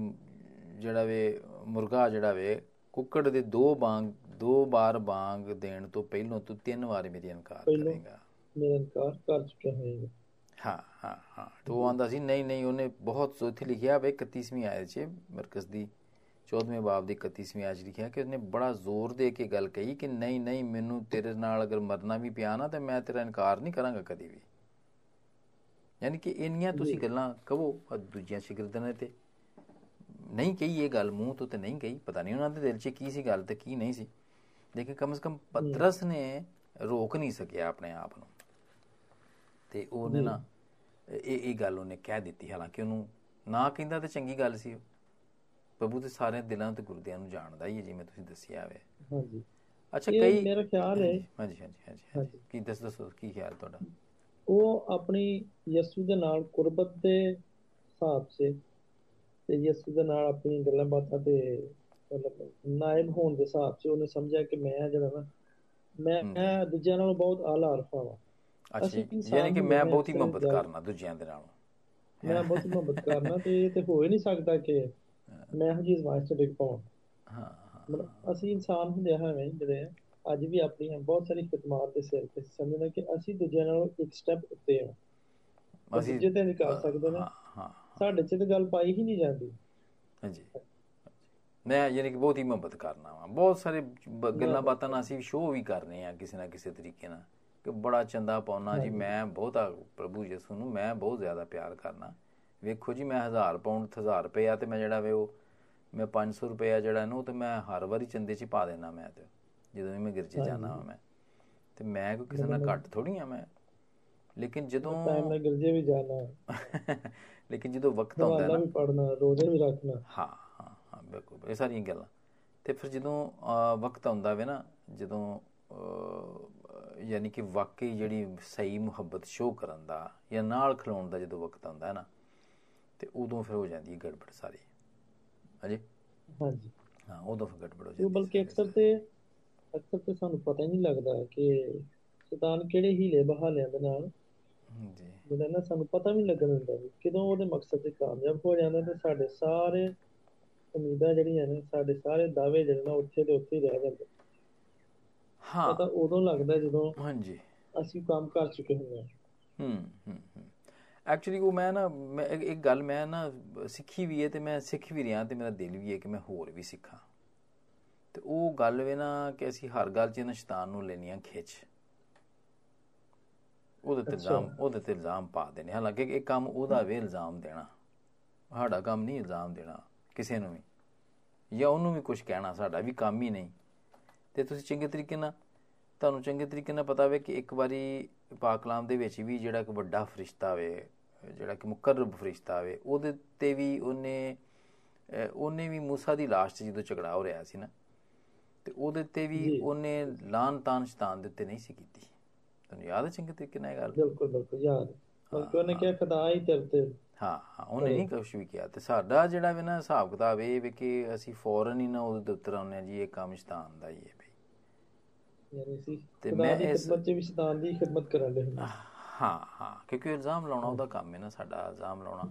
ਜਿਹੜਾ ਵੇ ਮੁਰਗਾ ਜਿਹੜਾ ਵੇ ਕੁੱਕੜ ਦੇ ਦੋ ਬਾਂਗ ਦੋ ਬਾਰ ਬਾਂਗ ਦੇਣ ਤੋਂ ਪਹਿਲਾਂ ਤੂੰ ਤਿੰਨ ਵਾਰ ਮੇਰੀ ਇਨਕਾਰ? ਕਰੇਗਾ। ਮੇਰਾ ਇਨਕਾਰ ਕਰ ਚੁੱਕਿਆ ਹੋਏਗਾ ਹਾਂ ਹਾਂ ਹਾਂ। ਤੇ ਆਂਦਾ ਸੀ ਨਹੀਂ ਨਹੀਂ ਉਹਨੇ ਬਹੁਤ ਉੱਥੇ ਲਿਖਿਆ ਵੇ 31ਵੀਂ ਆਇਤ 'ਚ ਮਰਕਜ਼ ਦੀ 14ਵੇਂ ਬਾਬ ਦੀ 31ਵੀਂ ਆਇਤ ਲਿਖਿਆ ਕਿ ਉਹਨੇ ਬੜਾ ਜ਼ੋਰ ਦੇ ਕੇ ਗੱਲ ਕਹੀ ਕਿ ਨਹੀਂ ਨਹੀਂ ਮੈਨੂੰ ਤੇਰੇ ਨਾਲ ਅਗਰ ਮਰਨਾ ਵੀ ਪਿਆ ਨਾ ਤੇ ਮੈਂ ਤੇਰਾ ਇਨਕਾਰ ਨਹੀਂ ਕਰਾਂਗਾ ਕਦੀ ਵੀ। ਯਾਨੀ ਕਿ ਇੰਨੀਆਂ ਤੁਸੀਂ ਗੱਲਾਂ ਕਹੋ ਦੂਜੀਆਂ ਸ਼ਾਗਿਰਦਾਂ ਤੇ ਨਹੀਂ ਕਹੀ ਇਹ ਗੱਲ ਮੂੰਹ ਤੋਂ ਤੇ ਨਹੀਂ ਕਹੀ ਪਤਾ ਨਹੀਂ ਉਹਨਾਂ ਦੇ ਦਿਲ 'ਚ ਕੀ ਸੀ ਗੱਲ ਤੇ ਕੀ ਨਹੀਂ ਸੀ। ਲੇਕਿਨ ਕਮ ਸੇ ਕਮ ਪਤਰਸ ਨੇ ਰੋਕ ਨਹੀਂ ਸਕਿਆ ਆਪਣੇ ਆਪ ਨੂੰ। ਤੇ ਉਹਨੇ ਨਾ ਇਹ ਇਹ ਗੱਲ ਉਹਨੇ ਕਹਿ ਦਿੱਤੀ ਹਾਲਾਂਕਿ ਉਹਨੂੰ ਨਾ ਕਹਿੰਦਾ ਤੇ ਚੰਗੀ ਗੱਲ ਸੀ। ਪ੍ਰਭੂ ਤੇ ਸਾਰੇ ਦਿਲਾਂ ਤੇ ਗੁਰਦਿਆਂ ਨੂੰ ਜਾਣਦਾ ਹੀ ਹੈ ਜਿਵੇਂ ਤੁਸੀਂ ਦੱਸਿਆ ਹੋਵੇ ਹਾਂਜੀ। ਅੱਛਾ ਕਈ ਮੇਰਾ ਖਿਆਲ ਹੈ। ਹਾਂਜੀ ਹਾਂਜੀ। ਹਾਂਜੀ। ਕੀ ਦੱਸ ਦੱਸੋ ਕੀ ਖਿਆਲ ਤੁਹਾਡਾ? ਉਹ ਆਪਣੀ ਯਿਸੂ ਦੇ ਨਾਲ ਕੁਰਬਤ ਦੇ ਹਿਸਾਬ 'ਚ ਤੇ ਯਿਸੂ ਦੇ ਨਾਲ ਆਪਣੀ ਗੱਲਾਂ ਬਾਤਾਂ ਤੇ ਮਤਲਬ ਨਾਇਬ ਹੋਣ ਦੇ ਹਿਸਾਬ 'ਚ ਉਹਨੇ ਸਮਝਿਆ ਕਿ ਮੈਂ ਜਿਹੜਾ ਨਾ ਮੈਂ ਦੂਜਿਆਂ ਨਾਲੋਂ ਬਹੁਤ ਆਲਾ ਅਰਫਾ ਵਾਂ। ਅੱਛਾ ਯਾਨੀ ਕਿ ਮੈਂ ਹਾਂ, ਬਹੁਤੀ ਅਕਸਰ ਮੁਹੱਬਤ ਕਰਨਾ ਦੂਜਿਆਂ ਦੇ ਨਾਲੋਂ। ਮੈਂ ਬਹੁਤ ਮੁਹੱਬਤ ਕਰਨਾ ਤੇ ਇਹ ਤੇ ਹੋ ਹੀ ਨਹੀਂ ਸਕਦਾ ਕਿ ਮੈਂ ਜਿਹੀ ਆਜ਼ਮਾਇਸ਼ 'ਚ ਡਿੱਗ ਪਾਵਾਂ। ਹਾਂ ਹਾਂ। ਮਤਲਬ ਅਸੀਂ ਇਨਸਾਨ ਹੁੰਦੇ ਹਾਂ ਐਵੇਂ ਹੀ ਜਿਹੜੇ ਅੱਜ ਵੀ ਆਪਣੀਆਂ ਬਹੁਤ ਸਾਰੀ ਖਿਦਮਤ ਦੇ ਸਿਰ ਤੇ ਸਮਝਣਾ ਕਿ ਅਸੀਂ ਦੂਜਿਆਂ ਨਾਲੋਂ ਇੱਕ ਸਟੈਪ ਉੱਤੇ ਹਾਂ। ਅਸੀਂ ਦੂਜੇ ਤੇ ਕਰ ਸਕਦੇ ਨੇ। ਹਾਂ ਸਾਡੇ 'ਚ ਤਾਂ ਗੱਲ ਪਾਈ ਹੀ ਨਹੀਂ ਜਾਂਦੀ। ਹਾਂਜੀ। ਮੈਂ ਯਾਨੀ ਕਿ ਬਹੁਤ ਹੀ ਮੁਹੱਬਤ ਕਰਨਾ ਵਾ। ਬਹੁਤ ਸਾਰੇ ਗੱਲਾਂ ਬਾਤਾਂ ਨਾਲ ਅਸੀਂ ਸ਼ੋਅ ਵੀ ਕਰਨੇ ਆ ਕਿਸੇ ਨਾ ਕਿਸੇ ਤਰੀਕੇ ਨਾਲ। ਕਿ ਬੜਾ ਚੰਦਾ ਪਾਉਣਾ ਜੀ ਮੈਂ ਬਹੁਤਾ ਪ੍ਰਭੂ ਯਿਸੂ ਨੂੰ ਮੈਂ ਬਹੁਤ ਜ਼ਿਆਦਾ ਪਿਆਰ ਕਰਨਾ ਵੇਖੋ ਜੀ ਮੈਂ 1000 ਪਾਉਂਡ 1000 ਰੁਪਏ ਆ ਤੇ ਮੈਂ ਜਿਹੜਾ ਵੇ ਉਹ ਮੈਂ 500 ਰੁਪਏ ਜਿਹੜਾ ਇਹਨੂੰ ਤੇ ਮੈਂ ਹਰ ਵਾਰੀ ਚੰਦੇ 'ਚ ਪਾ ਦੇਣਾ ਮੈਂ ਤੇ। ਜਦੋਂ ਵੀ ਮੈਂ ਗਿਰਜੇ ਜਾਣਾ ਵਾ ਮੈਂ ਤੇ ਮੈਂ ਕੋਈ ਕਿਸੇ ਨਾਲ ਘੱਟ ਥੋੜੀ ਆ ਮੈਂ। ਲੇਕਿਨ ਜਦੋਂ ਮੈਂ ਗਿਰਜੇ ਵੀ ਜਾਣਾ ਲੇਕਿਨ ਜਦੋਂ ਵਕਤ ਆਉਂਦਾ ਹੈ ਨਾ ਵੀ ਪੜਨਾ ਰੋਜ਼ੇ ਵੀ ਰੱਖਣਾ। ਹਾਂ ਹਾਂ ਹਾਂ ਬਿਲਕੁਲ ਇਹ ਸਾਰੀਆਂ ਗੱਲਾਂ। ਤੇ ਫਿਰ ਜਦੋਂ ਵਕਤ ਆਉਂਦਾ ਵੇ ਨਾ ਜਦੋਂ ਯਾਨੀ ਕਿ ਵਾਕਈ ਜਿਹੜੀ ਸਹੀ ਮੁਹੱਬਤ ਸ਼ੋਅ ਕਰਨ ਦਾ ਜਾਂ ਨਾਲ ਖਲੋਣ ਦਾ ਜਦੋਂ ਵਕਤ ਆਉਂਦਾ ਹੈ ਨਾ ਤੇ ਉਦੋਂ ਫਿਰ ਹੋ ਜਾਂਦੀ ਹੈ ਗੜਬੜ ਸਾਰੀ। ਹਾਂਜੀ? ਹਾਂਜੀ। ਹਾਂ ਉਦੋਂ ਫਿਰ ਗੜਬੜ ਹੋ ਜਾਂਦੀ ਬਲਕਿ ਅਕਸਰ ਤੇ ਅਕਸਰ ਤੇ ਸਾਨੂੰ ਪਤਾ ਹੀ ਨਹੀਂ ਲੱਗਦਾ ਕਿ ਸ਼ੈਤਾਨ ਕਿਹੜੇ ਹੀਲੇ ਬਹਾਲਿਆਂ ਦੇ ਨਾਲ। ਜੀ। ਜਿਹੜਾ ਨਾ ਸਾਨੂੰ ਪਤਾ ਵੀ ਲੱਗਣ ਦਿੰਦਾ ਕਿਦੋਂ ਉਹਦੇ ਮਕਸਦ ਤੇ ਕਾਮਯਾਬ ਹੋ ਜਾਂਦਾ ਤੇ ਸਾਡੇ ਸਾਰੇ ਉਮੀਦਾਂ ਜਿਹੜੀਆਂ ਨੇ ਸਾਡੇ ਸਾਰੇ ਦਾਅਵੇ ਜਿਹੜੇ ਨਾ ਉੱਥੇ ਦੇ ਉੱਥੇ ਰਹਿ ਜਾਂਦੇ। ਹਾਂ। ਪਤਾ ਉਦੋਂ ਲੱਗਦਾ ਜਦੋਂ ਹਾਂਜੀ। ਅਸੀਂ ਕੰਮ ਕਰ ਚੁੱਕੇ ਹੁੰਦੇ ਹਾਂ। ਹੂੰ ਹੂੰ ਹੂੰ। ਐਕਚੁਅਲੀ ਉਹ ਮੈਂ ਨਾ ਇੱਕ ਗੱਲ ਮੈਂ ਨਾ ਸਿੱਖੀ ਵੀ ਹੈ ਤੇ ਮੈਂ ਸਿੱਖ ਵੀ ਰਿਹਾ ਤੇ ਮੇਰਾ ਦਿਲ ਵੀ ਹੈ ਕਿ ਮੈਂ ਹੋਰ ਵੀ ਸਿੱਖਾਂ। ਤੇ ਉਹ ਗੱਲ ਵੇ ਨਾ ਕਿ ਅਸੀਂ ਹਰ ਗੱਲ 'ਚ ਨਾ ਸ਼ੈਤਾਨ ਨੂੰ ਲੈਣੀਆਂ ਖਿੱਚ ਉਹਦੇ ਤੇ ਇਲਜ਼ਾਮ ਉਹਦੇ ਤੇ ਇਲਜ਼ਾਮ ਪਾ ਦੇਣੇ ਹਾਲਾਂਕਿ ਇਹ ਕੰਮ ਉਹਦਾ ਵੇ ਇਲਜ਼ਾਮ ਦੇਣਾ ਸਾਡਾ ਕੰਮ ਨਹੀਂ ਇਲਜ਼ਾਮ ਦੇਣਾ ਕਿਸੇ ਨੂੰ ਵੀ ਜਾਂ ਉਹਨੂੰ ਵੀ ਕੁਝ ਕਹਿਣਾ ਸਾਡਾ ਵੀ ਕੰਮ ਹੀ ਨਹੀਂ ਤੇ ਤੁਸੀਂ ਚੰਗੇ ਤਰੀਕੇ ਨਾਲ ਤੁਹਾਨੂੰ ਚੰਗੇ ਤਰੀਕੇ ਨਾਲ ਪਤਾ ਵੇ ਕਿ ਇੱਕ ਵਾਰੀ ਪਾਕ ਕਲਾਮ ਦੇ ਵਿੱਚ ਵੀ ਜਿਹੜਾ ਇੱਕ ਵੱਡਾ ਫਰਿਸ਼ਤਾ ਵੇ ਜਿਹੜਾ ਕਿ ਮੁਕਰਬ ਫਰਿਸ਼ਤਾ ਵੇ ਉਹਦੇ ਤੇ ਵੀ ਉਹਨੇ ਉਹਨੇ ਵੀ موسی ਦੀ ਲਾਸ਼ 'ਚ ਜਦੋਂ ਝਗੜਾ ਹੋ ਰਿਹਾ ਸੀ ਨਾ ਤੇ ਉਹਦੇ ਤੇ ਵੀ ਉਹਨੇ ਲਾਨ ਤਾਨ ਸ਼ੈਤਾਨ ਦੇ ਉੱਤੇ ਨਹੀਂ ਸੀ ਕੀਤੀ। ਤੁਹਾਨੂੰ ਯਾਦ ਹੈ ਚੰਗੇ ਤਰੀਕੇ ਨਾਲ ਇਹ ਗੱਲ? ਬਿਲਕੁਲ ਬਿਲਕੁਲ ਯਾਦ। ਬਲਕਿ ਉਹਨੇ ਕਿਹਾ ਖੁਦਾ ਹੀ ਤੇਰੇ ਤੇ। ਹਾਂ ਹਾਂ ਉਹਨੇ ਨਹੀਂ ਕੁਝ ਵੀ ਕਿਹਾ। ਤੇ ਸਾਡਾ ਜਿਹੜਾ ਵੀ ਨਾ ਹਿਸਾਬ ਕਿਤਾਬ ਇਹ ਵੀ ਕਿ ਅਸੀਂ ਫੌਰਨ ਹੀ ਨਾ ਉਹਦੇ ਦੇ ਉੱਤਰ ਆਉਂਦੇ ਜੀ ਇਹ ਕੰਮ ਸ਼ੈਤਾਨ ਦਾ ਹੀ ਹੈ ਬਈ। ਯਾਨੀ ਸੀ ਤੇ ਮੈਂ ਇਸ ਖਿਦਮਤ ਚ ਵੀ ਸ਼ੈਤਾਨ ਦੀ ਖਿਦਮਤ ਕਰਨ ਦੇ ਹਾਂ। ਹਾਂ ਕਿਉਂਕਿ ਇਲਜ਼ਾਮ ਲਾਉਣਾ ਉਹਦਾ ਕੰਮ ਹੈ ਨਾ ਸਾਡਾ ਇਲਜ਼ਾਮ ਲਾਉਣਾ।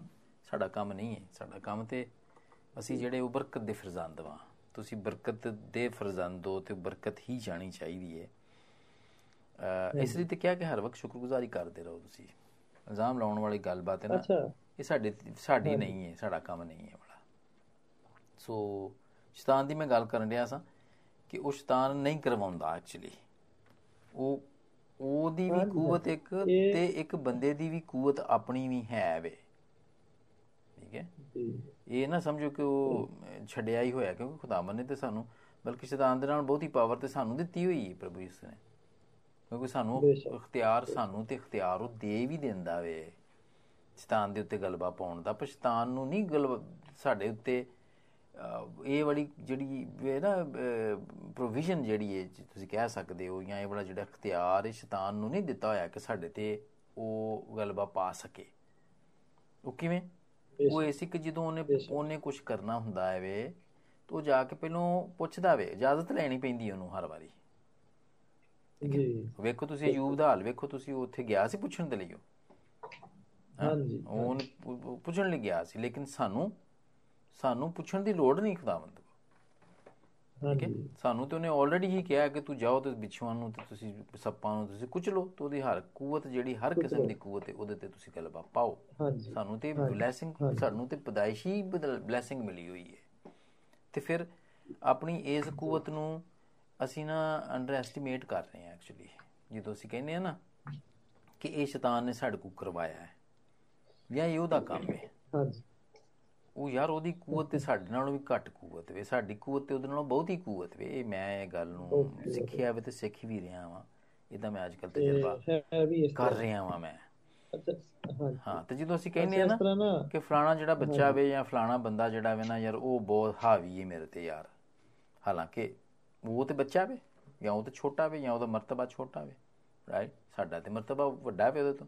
ਸਾਡਾ ਕੰਮ ਨਹੀਂ ਹੈ ਸਾਡਾ ਕੰਮ ਤੇ ਅਸੀਂ ਜਿਹੜੇ ਉਹ ਬਰਕਤ ਦੇ ਫਰਜ਼ੰਦ ਵਾਂ। ਤੁਸੀਂ ਬਰਕਤ ਦੇ ਫਰਜ਼ੰਦ ਹੋ ਤੇ ਬਰਕਤ ਹੀ ਜਾਣੀ ਚਾਹੀਦੀ ਹੈ। ਇਸ ਲਈ ਤੇ ਕਿਹਾ ਕਿ ਹਰ ਵਕਤ ਸ਼ੁਕਰਗੁਜ਼ਾਰੀ ਕਰਦੇ ਰਹੋ ਤੁਸੀਂ। ਇਲਜ਼ਾਮ ਲਾਉਣ ਵਾਲੀ ਗੱਲਬਾਤ ਹੈ ਨਾ ਇਹ ਸਾਡੇ ਸਾਡੀ ਨਹੀਂ ਹੈ ਸਾਡਾ ਕੰਮ ਨਹੀਂ ਹੈ ਬੜਾ ਸੋ ਸ਼ੈਤਾਨ ਦੀ ਮੈਂ ਗੱਲ ਕਰਨ ਰਿਹਾ ਸਾਂ ਕਿ ਉਹ ਸ਼ੈਤਾਨ ਨਹੀਂ ਕਰਵਾਉਂਦਾ ਐਕਚੁਅਲੀ ਉਹ ਉਹਦੀ ਵੀ ਕੂਵਤ ਇੱਕ ਤੇ ਇੱਕ ਬੰਦੇ ਦੀ ਵੀ ਕੂਵਤ ਆਪਣੀ ਵੀ ਹੈ ਵੇ। ਠੀਕ ਹੈ। ਇਹ ਨਾ ਸਮਝੋ ਕਿ ਉਹ ਛੱਡਿਆ ਹੀ ਹੋਇਆ ਕਿਉਂਕਿ ਖੁਦਾਵੰ ਨੇ ਤੇ ਸਾਨੂੰ ਬਲਕਿ ਸ਼ੈਤਾਨ ਦੇ ਨਾਲ ਬਹੁਤੀ ਪਾਵਰ ਤੇ ਸਾਨੂੰ ਦਿੱਤੀ ਹੋਈ ਹੈ ਪ੍ਰਭੂ ਯਿਸੂ ਨੇ। ਕਿਉਂਕਿ ਸਾਨੂੰ ਇਖਤਿਆਰ ਸਾਨੂੰ ਤੇ ਇਖਤਿਆਰ ਉਹ ਦੇ ਵੀ ਦਿੰਦਾ ਵੇ। ਸ਼ੈਤਾਨ ਦੇ ਉੱਤੇ ਗਲਬਾ ਪਾਉਣ ਦਾ ਪਰ ਸ਼ੈਤਾਨ ਨੂੰ ਨਹੀਂ ਗਲਬਾ ਸਾਡੇ ਉੱਤੇ ਇਹ ਵਾਲੀ ਜਿਹੜੀ ਹੈ ਨਾ ਪ੍ਰੋਵੀਜ਼ਨ ਜਿਹੜੀ ਹੈ ਤੁਸੀਂ ਕਹਿ ਸਕਦੇ ਹੋ ਜਾਂ ਇਹ ਵਾਲਾ ਜਿਹੜਾ ਇਖਤਿਆਰ ਹੈ ਸ਼ੈਤਾਨ ਨੂੰ ਨਹੀਂ ਦਿੱਤਾ ਹੋਇਆ ਕਿ ਸਾਡੇ ਤੇ ਉਹ ਗਲਬਾ ਪਾ ਸਕੇ। ਉਹ ਕਿਵੇਂ? ਉਹ ਐਸੀ ਕਿ ਜਦੋਂ ਉਹਨੇ ਉਹਨੇ ਕੁਝ ਕਰਨਾ ਹੁੰਦਾ ਹੈ ਵੇ ਤੋ ਜਾ ਕੇ ਪਹਿਲਾਂ ਪੁੱਛਦਾ ਵੇ ਇਜਾਜ਼ਤ ਲੈਣੀ ਪੈਂਦੀ ਉਹਨੂੰ ਹਰ ਵਾਰੀ। ਜੀ। ਵੇਖੋ ਤੁਸੀਂ ਅਯੂਬ ਦਾ ਹਾਲ ਵੇਖੋ ਤੁਸੀਂ ਉੱਥੇ ਗਿਆ ਸੀ ਪੁੱਛਣ ਦੇ ਲਈ ਹਾਂਜੀ ਉਹ ਪੁੱਛਣ ਲਈ ਗਿਆ ਸੀ ਲੇਕਿਨ ਸਾਨੂੰ ਸਾਨੂੰ ਪੁੱਛਣ ਦੀ ਲੋੜ ਨਹੀਂ ਖੁਦਾਵੰਦ। ਠੀਕ ਹੈ? ਸਾਨੂੰ ਤੇ ਉਹਨੇ ਆਲਰੇਡੀ ਹੀ ਕਿਹਾ ਕਿ ਤੂੰ ਜਾਓ ਤੇ ਬਿਛੂਆਂ ਨੂੰ ਤੇ ਤੁਸੀਂ ਸੱਪਾਂ ਨੂੰ ਤੁਸੀਂ ਕੁਚਲੋ ਲੋ ਤੇ ਉਹਦੀ ਹਰ ਕੂਵਤ ਜਿਹੜੀ ਹਰ ਕਿਸਮ ਦੀ ਕੂਵਤ ਹੈ ਉਹਦੇ ਤੇ ਤੁਸੀਂ ਗਲਬਾ ਪਾਓ। ਸਾਨੂੰ ਤੇ ਬਲੇਸਿੰਗ ਸਾਨੂੰ ਤੇ ਪਦਾਇਸ਼ੀ ਬਲੇਸਿੰਗ ਮਿਲੀ ਹੋਈ ਹੈ। ਤੇ ਫਿਰ ਆਪਣੀ ਇਸ ਕੂਵਤ ਨੂੰ ਅਸੀਂ ਨਾ ਅੰਡਰ ਐਸਟੀਮੇਟ ਕਰ ਰਹੇ ਹਾਂ ਐਕਚੁਅਲੀ ਜਦੋਂ ਅਸੀਂ ਕਹਿੰਦੇ ਆ ਨਾ ਕਿ ਇਹ ਸ਼ੈਤਾਨ ਨੇ ਸਾਡੇ ਕੋ ਕਰਵਾਇਆ ਹੈ। ਜਾਂ ਇਹ ਉਹਦਾ ਕੰਮ ਹੈ। ਹਾਂਜੀ। ਉਹ ਯਾਰ ਉਹਦੀ ਕੂਵਤ ਤੇ ਸਾਡੇ ਨਾਲੋਂ ਵੀ ਘੱਟ ਕੂਵਤ ਵੇ ਸਾਡੀ ਕੂਵਤ ਤੇ ਉਹਦੇ ਨਾਲੋਂ ਬਹੁਤੀ ਕੂਵਤ ਵੇ। ਇਹ ਮੈਂ ਇਹ ਗੱਲ ਨੂੰ ਸਿੱਖਿਆ ਵੇ ਤੇ ਸਿੱਖ ਵੀ ਰਿਹਾ ਵਾਂ। ਇਹਦਾ ਮੈਂ ਅੱਜਕੱਲ ਤਜਰਬਾ ਕਰ ਰਿਹਾ ਵਾਂ ਮੈਂ। ਹਾਂ ਤੇ ਜਦੋਂ ਅਸੀਂ ਕਹਿੰਦੇ ਆ ਨਾ ਕਿ ਫਲਾਣਾ ਜਿਹੜਾ ਬੱਚਾ ਵੇ ਜਾਂ ਫਲਾਣਾ ਬੰਦਾ ਜਿਹੜਾ ਵੇ ਨਾ ਯਾਰ ਉਹ ਬਹੁਤ ਹਾਵੀ ਹੈ ਮੇਰੇ ਤੇ ਯਾਰ। ਹਾਲਾਂਕਿ ਉਹ ਤੇ ਬੱਚਾ ਵੇ ਜਾਂ ਉਹ ਤੇ ਛੋਟਾ ਵੇ ਜਾਂ ਉਹਦਾ ਮਰਤਬਾ ਛੋਟਾ ਵੇ ਰਾਈਟ ਸਾਡਾ ਤੇ ਮਰਤਬਾ ਵੱਡਾ ਵੇ ਉਹਦੇ ਤੋਂ।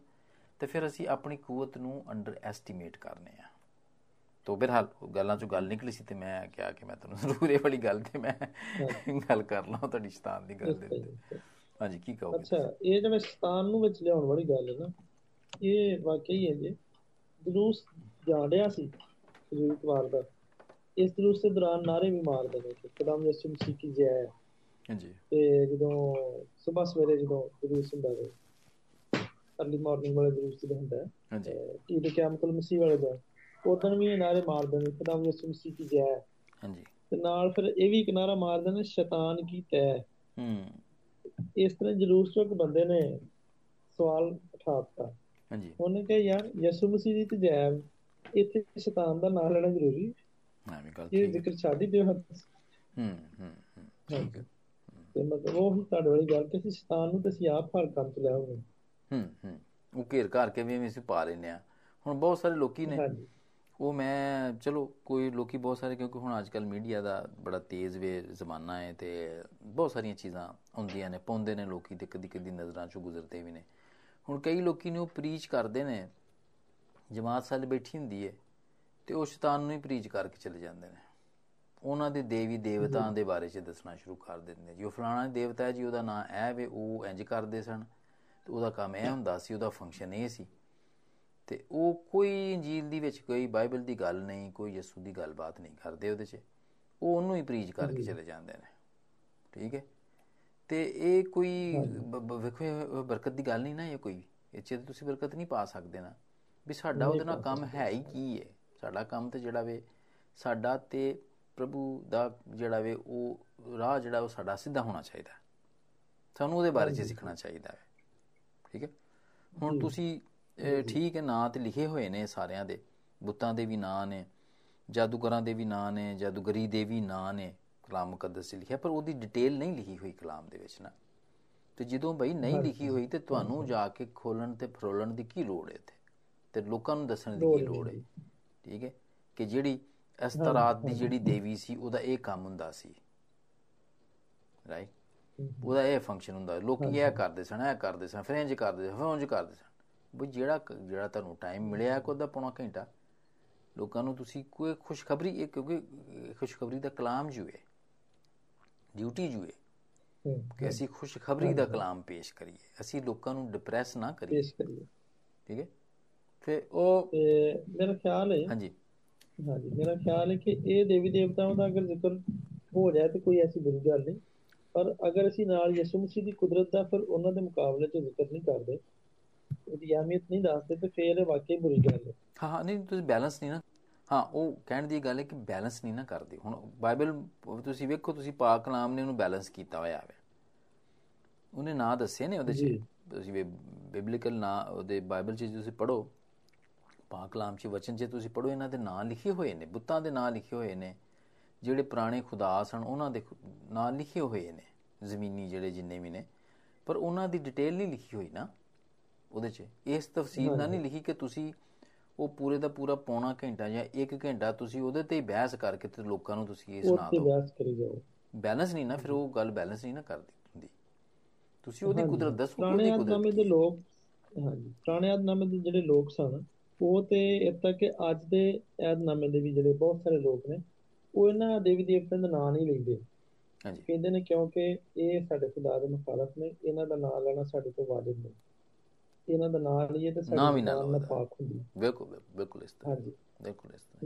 ਤੇ ਫਿਰ ਅਸੀਂ ਆਪਣੀ ਕੂਵਤ ਨੂੰ ਅੰਡਰ ਐਸਟੀਮੇਟ ਕਰਨੇ ਆ। ਤੋ ਬਿਰਹਾਲ ਗੱਲਾਂ ਚੋਂ ਗੱਲ ਨਿਕਲੀ ਸੀ ਤੇ ਮੈਂ ਕਿਹਾ ਕਿ ਮੈਂ ਤੁਹਾਨੂੰ ਜ਼ਰੂਰ ਇਹ ਵਾਲੀ ਗੱਲ ਤੇ ਮੈਂ ਗੱਲ ਕਰ ਲਾਂ ਤੁਹਾਡੀ ਸ਼ੈਤਾਨ ਦੀ ਗੱਲ ਦੇ ਉੱਤੇ। ਹਾਂਜੀ ਕੀ ਕਹੋਗੇ ਅੱਛਾ ਇਹ ਜਿਵੇਂ ਸ਼ੈਤਾਨ ਨੂੰ ਵਿੱਚ ਲਿਆਉਣ ਵਾਲੀ ਗੱਲ ਹੈ ਨਾ ਇਹ ਵਾਕਈ ਹੈ ਜੀ। ਜਲੂਸ ਜਾਣਿਆ ਸੀ ਜਰੂਰਤ ਵਾਰ ਦਾ। ਇਸ ਜਲੂਸ ਦੇ ਦੌਰਾਨ ਨਾਰੇ ਵੀ ਮਾਰਦੇ ਨੇ ਕਿ ਖੁਦਾਮ ਯਿਸੂ ਮਸੀਹ ਕੀ ਜੈ। ਹਾਂਜੀ। ਤੇ ਜਦੋਂ ਸਵੇਰ ਸਵੇਰੇ ਜਦੋਂ ਜਲੂਸ ਹੁੰਦਾ ਹੈ ਅਰਲੀ ਮਾਰਨਿੰਗ ਵਾਲੇ ਜਲੂਸ ਜਦੋਂ ਹੁੰਦਾ ਹੈ ਹਾਂਜੀ। ਕੀ ਦੇ ਕਿਆਮਤੁਲ ਮਸੀਹ ਵਾਲੇ ਦਾ ਉਦੋਂ ਵੀ ਨਾਰੇ ਮਾਰਦੇ ਨੇ ਖੁਦਾ ਯਿਸੂ ਮਸੀਹ ਕੀ ਜੈ ਹਾਂਜੀ। ਤੇ ਨਾਲ ਫਿਰ ਇਹ ਵੀ ਕਿਨਾਰਾ ਮਾਰਦੇ ਨੇ ਸ਼ੈਤਾਨ ਕੀ ਤੈ ਹੂੰ। ਇਸ ਤਰ੍ਹਾਂ ਜਲੂਸ ਚੋਂ ਇੱਕ ਬੰਦੇ ਨੇ ਸਵਾਲ ਉਠਾਤਾ। ਹਾਂਜੀ। ਉਹਨੇ ਕਿਹਾ ਯਾਰ ਯਿਸੂ ਮਸੀਹ ਦੀ ਤੇ ਜੈ ਇੱਥੇ ਸ਼ੈਤਾਨ ਦਾ ਨਾਮ ਲੈਣਾ ਜ਼ਰੂਰੀ ਹਾਂ। ਵੀ ਗੱਲ ਇਹ। ਜ਼ਿਕਰ ਹੀ ਦਿਓ ਹੂੰ ਹੂੰ ਠੀਕ ਹੈ। ਤੇ ਮਤਲਬ ਉਹ ਹੀ ਤੁਹਾਡੇ ਵਾਲੀ ਗੱਲ ਕਿ ਅਸੀਂ ਸ਼ੈਤਾਨ ਨੂੰ ਤੇ ਅਸੀਂ ਆਪ ਹਰ ਕੰਮ ਚ ਲੈ ਆਉਂਦੇ ਹੂੰ ਹੂੰ। ਉਹ ਘੇਰ ਘਾਰ ਕੇ ਵੀ ਅਸੀਂ ਪਾ ਲੈਨੇ ਆ ਹੁਣ ਬਹੁਤ ਸਾਰੇ ਲੋਕੀ ਨੇ ਹਾਂਜੀ। ਉਹ ਮੈਂ, ਚਲੋ, ਕੋਈ ਲੋਕੀ ਬਹੁਤ ਸਾਰੇ, ਕਿਉਂਕਿ ਹੁਣ ਅੱਜ ਕੱਲ ਮੀਡੀਆ ਦਾ ਬੜਾ ਤੇਜ਼ ਵੇ ਜ਼ਮਾਨਾ ਹੈ ਤੇ ਬਹੁਤ ਸਾਰੀਆਂ ਚੀਜ਼ਾਂ ਹੁੰਦੀਆਂ ਨੇ, ਪਾਉਂਦੇ ਨੇ ਲੋਕੀ ਤੇ ਕਦੀ ਕਦੀ ਨਜ਼ਰਾਂ ਚੋਂ ਗੁਜ਼ਰਦੇ ਵੀ ਨੇ। ਹੁਣ ਕਈ ਲੋਕੀ ਨੇ ਉਹ ਪ੍ਰੀਚ ਕਰਦੇ ਨੇ, ਜਮਾਤ ਸਾਲ ਬੈਠੀ ਹੁੰਦੀ ਹੈ ਤੇ ਉਹ ਸ਼ੈਤਾਨ ਨੂੰ ਹੀ ਪ੍ਰੀਚ ਕਰਕੇ ਚਲੇ ਜਾਂਦੇ ਨੇ। ਉਹਨਾਂ ਦੇ ਦੇਵੀ ਦੇਵਤਾਂ ਦੇ ਬਾਰੇ ਚ ਦੱਸਣਾ ਸ਼ੁਰੂ ਕਰ ਦਿੰਦੇ ਨੇ। ਜੀ ਉਹ ਫਲਾਣਾ ਦੇਵਤਾ ਹੈ ਜੀ, ਉਹਦਾ ਨਾਂ ਇਹ ਵੇ ਉਹ ਇੰਜ ਕਰਦੇ ਸਨ ਤੇ ਉਹਦਾ ਕੰਮ ਇਹ ਹੁੰਦਾ ਸੀ, ਉਹਦਾ ਫੰਕਸ਼ਨ ਇਹ ਸੀ ਤੇ ਉਹ ਕੋਈ ਇੰਜੀਲ ਦੀ ਵਿੱਚ ਕੋਈ ਬਾਈਬਲ ਦੀ ਗੱਲ ਨਹੀਂ ਕੋਈ ਯਿਸੂ ਦੀ ਗੱਲਬਾਤ ਨਹੀਂ ਕਰਦੇ ਉਹਦੇ 'ਚ। ਉਹ ਉਹਨੂੰ ਹੀ ਪ੍ਰੀਚ ਕਰਕੇ ਚਲੇ ਜਾਂਦੇ ਨੇ। ਠੀਕ ਹੈ? ਤੇ ਇਹ ਕੋਈ ਵੇਖੋ ਬਰਕਤ ਦੀ ਗੱਲ ਨਹੀਂ ਨਾ ਇਹ ਕੋਈ। ਇਹ 'ਚ ਤੁਸੀਂ ਬਰਕਤ ਨਹੀਂ ਪਾ ਸਕਦੇ ਨਾ। ਵੀ ਸਾਡਾ ਉਹਦੇ ਨਾਲ ਕੰਮ ਹੈ ਹੀ ਕੀ ਹੈ ਸਾਡਾ ਕੰਮ ਤੇ ਜਿਹੜਾ ਵੇ ਸਾਡਾ ਤੇ ਪ੍ਰਭੂ ਦਾ ਜਿਹੜਾ ਵੇ ਉਹ ਰਾਹ ਜਿਹੜਾ ਉਹ ਸਾਡਾ ਸਿੱਧਾ ਹੋਣਾ ਚਾਹੀਦਾ। ਸਾਨੂੰ ਉਹਦੇ ਬਾਰੇ 'ਚ ਸਿੱਖਣਾ ਚਾਹੀਦਾ ਹੈ। ਠੀਕ ਹੈ? ਹੁਣ ਤੁਸੀਂ ਠੀਕ ਹੈ ਨਾਂ ਤੇ ਲਿਖੇ ਹੋਏ ਨੇ ਸਾਰਿਆਂ ਦੇ। ਬੁੱਤਾਂ ਦੇ ਵੀ ਨਾਂ ਨੇ ਜਾਦੂਗਰਾਂ ਦੇ ਵੀ ਨਾਂ ਨੇ ਜਾਦੂਗਰੀ ਦੇ ਵੀ ਨਾਂ ਨੇ ਕਲਾਮ ਮੁਕੱਦਸ 'ਚ ਲਿਖਿਆ ਪਰ ਉਹਦੀ ਡਿਟੇਲ ਨਹੀਂ ਲਿਖੀ ਹੋਈ ਕਲਾਮ ਦੇ ਵਿੱਚ ਨਾ। ਤੇ ਜਦੋਂ ਬਈ ਨਹੀਂ ਲਿਖੀ ਹੋਈ ਤੇ ਤੁਹਾਨੂੰ ਜਾ ਕੇ ਖੋਲਣ ਤੇ ਫਰੋਲਣ ਦੀ ਕੀ ਲੋੜ ਹੈ ਇੱਥੇ? ਤੇ ਲੋਕਾਂ ਨੂੰ ਦੱਸਣ ਦੀ ਕੀ ਲੋੜ ਹੈ? ਠੀਕ ਹੈ? ਕਿ ਜਿਹੜੀ ਇਸ ਤਰ੍ਹਾਂ ਦੀ ਜਿਹੜੀ ਦੇਵੀ ਸੀ ਉਹਦਾ ਇਹ ਕੰਮ ਹੁੰਦਾ ਸੀ। ਰਾਈਟ ਉਹਦਾ ਇਹ ਫੰਕਸ਼ਨ ਹੁੰਦਾ। ਲੋਕੀ ਇਹ ਕਰਦੇ ਸਨ ਇਹ ਕਰਦੇ ਸਨ ਫਿਰ ਇੰਜ ਕਰਦੇ ਸਨ ਫਿਰ ਉਂਝ ਕਰਦੇ ਸਨ। ਬਈ ਜਿਹੜਾ ਜਿਹੜਾ ਤੁਹਾਨੂੰ ਟਾਈਮ ਮਿਲਿਆ ਕੋਈ ਦਾ ਪੌਣਾ ਘੰਟਾ ਲੋਕਾਂ ਨੂੰ ਤੁਸੀਂ ਕੋਈ ਖੁਸ਼ਖਬਰੀ ਇਹ ਕਿਉਂਕਿ ਖੁਸ਼ਖਬਰੀ ਦਾ ਕਲਾਮ ਜੂ ਹੈ ਡਿਊਟੀ ਜੂ ਹੈ ਹੂੰ, ਕਿ ਅਸੀਂ ਖੁਸ਼ਖਬਰੀ ਦਾ ਕਲਾਮ ਪੇਸ਼ ਕਰੀਏ। ਅਸੀਂ ਲੋਕਾਂ ਨੂੰ ਡਿਪਰੈਸ ਨਾ ਕਰੀਏ। ਪੇਸ਼ ਕਰੀਏ। ਠੀਕ ਹੈ? ਫਿਰ ਉਹ ਤੇ ਮੇਰਾ ਖਿਆਲ ਹੈ ਹਾਂਜੀ। ਹਾਂਜੀ ਮੇਰਾ ਖਿਆਲ ਹੈ ਕਿ ਇਹ ਦੇਵੀ ਦੇਵਤਾਵਾਂ ਦਾ ਅਗਰ ਜ਼ਿਕਰ ਹੋ ਜਾਏ ਤੇ ਕੋਈ ਐਸੀ ਬੁਰੀ ਗੱਲ ਨਹੀਂ। ਪਰ ਅਗਰ ਅਸੀਂ ਨਾਲ ਯਿਸੂ ਮਸੀਹ ਦੀ ਕੁਦਰਤ ਦਾ ਫਿਰ ਉਹਨਾਂ ਦੇ ਮੁਕਾਬਲੇ 'ਚ ਜ਼ਿਕਰ ਨਹੀਂ ਕਰਦੇ ਉਹਦੀ ਅਹਿਮੀਅਤ ਨਹੀਂ ਦੱਸਦੇ ਤੇ ਫਿਰ ਇਹ ਵਾਕਈ ਬੁਰੀ ਗੱਲ ਹੈ। ਹਾਂ ਹਾਂ ਨਹੀਂ ਤੁਸੀਂ ਬੈਲੈਂਸ ਨਹੀਂ ਨਾ। ਹਾਂ ਉਹ ਕਹਿਣ ਦੀ ਗੱਲ ਹੈ ਕਿ ਬੈਲੈਂਸ ਨਹੀਂ ਨਾ ਕਰਦੇ। ਹੁਣ ਬਾਈਬਲ ਤੁਸੀਂ ਵੇਖੋ ਤੁਸੀਂ ਪਾਕ ਕਲਾਮ ਨੇ ਉਹਨੂੰ ਬੈਲੈਂਸ ਕੀਤਾ ਹੋਇਆ ਹੈ ਉਹਨੇ ਨਾਂ ਦੱਸੇ ਨੇ ਉਹਦੇ 'ਚ। ਜੀ। ਤੁਸੀਂ ਬਿਬਲੀਕਲ ਨਾਂ ਉਹਦੇ ਬਾਈਬਲ 'ਚ ਤੁਸੀਂ ਪੜੋ ਪਾਕ ਕਲਾਮ 'ਚ ਵਚਨ 'ਚ ਤੁਸੀਂ ਪੜੋ ਇਹਨਾਂ ਦੇ ਨਾਂ ਲਿਖੇ ਹੋਏ ਨੇ ਬੁੱਤਾਂ ਦੇ ਨਾਂ ਲਿਖੇ ਹੋਏ ਨੇ। ਜਿਹੜੇ ਪੁਰਾਣੇ ਖੁਦਾ ਸਨ ਉਹਨਾਂ ਦੇ ਨਾਂ ਲਿਖੇ ਹੋਏ ਨੇ ਜ਼ਮੀਨੀ ਜਿਹੜੇ ਜਿੰਨੇ ਵੀ ਨੇ। ਪਰ ਉਹਨਾਂ ਦੀ ਡਿਟੇਲ ਨਹੀਂ ਲਿਖੀ ਹੋਈ ਨਾ। ਉਹਦੇ 'ਚ। ਇਸ ਤਫਸੀਲ ਨਾਲ ਨਹੀਂ ਲਿਖੀ ਕਿ ਤੁਸੀਂ ਉਹ ਪੂਰੇ ਦਾ ਪੂਰਾ ਪੌਣਾ ਘੰਟਾ ਜਾਂ 1 ਘੰਟਾ ਤੁਸੀਂ ਉਹਦੇ ਤੇ ਹੀ ਬਹਿਸ ਕਰਕੇ ਤੇ ਲੋਕਾਂ ਨੂੰ ਤੁਸੀਂ ਇਹ ਸੁਣਾ ਦਿਓ। ਬਹਿਸ ਕਰੀ ਜਾਓ। ਬੈਲੈਂਸ ਨਹੀਂ ਨਾ ਫਿਰ ਉਹ ਗੱਲ ਬੈਲੈਂਸ ਨਹੀਂ ਨਾ ਕਰਦੀ ਹੁੰਦੀ। ਤੁਸੀਂ ਉਹਦੀ। ਕੁਦਰਤ ਦੱਸੋ ਉਹਦੀ ਕੁਦਰਤ ਦੇ ਕੀ ਹੈ। ਲੋਕ ਹਾਂਜੀ। ਪੁਰਾਣੇ ਆਦਨਾਮੇ ਦੇ ਜਿਹੜੇ ਲੋਕ ਸਨ ਉਹ ਤੇ ਇੱਥੇ ਕਿ ਅੱਜ ਦੇ ਆਦਨਾਮੇ ਦੇ ਵੀ ਜਿਹੜੇ ਬਹੁਤ ਸਾਰੇ ਲੋਕ ਨੇ ਉਹ ਇਹਨਾਂ ਦੇਵੀ ਦੇਵਤਿਆਂ ਦਾ ਨਾਂ ਨਹੀਂ ਲੈਂਦੇ। ਹਾਂਜੀ। ਕਹਿੰਦੇ ਨੇ ਕਿਉਂਕਿ ਇਹ ਸਾਡੇ ਖੁਦਾ ਦੇ ਮੁਖਾਲਫ ਨੇ ਇਹਨਾਂ ਦਾ ਨਾਮ ਲੈਣਾ ਸਾਡੇ ਤੋਂ ਵਾਜਿਬ ਨਹੀਂ। ਇਹਨਾਂ ਦਾ ਨਾਮ ਲਈਏ ਤੇ ਸਾਡੀ ਨਾ ਜ਼ਬਾਨ ਲਓ ਨਾ ਪਾਕ ਹੁੰਦੀ ਬਿਲਕੁਲ ਬਿਲਕੁਲ- ਇਸ ਤਰ੍ਹਾਂ। ਹਾਂਜੀ। ਬਿਲਕੁਲ ਇਸ ਤਰ੍ਹਾਂ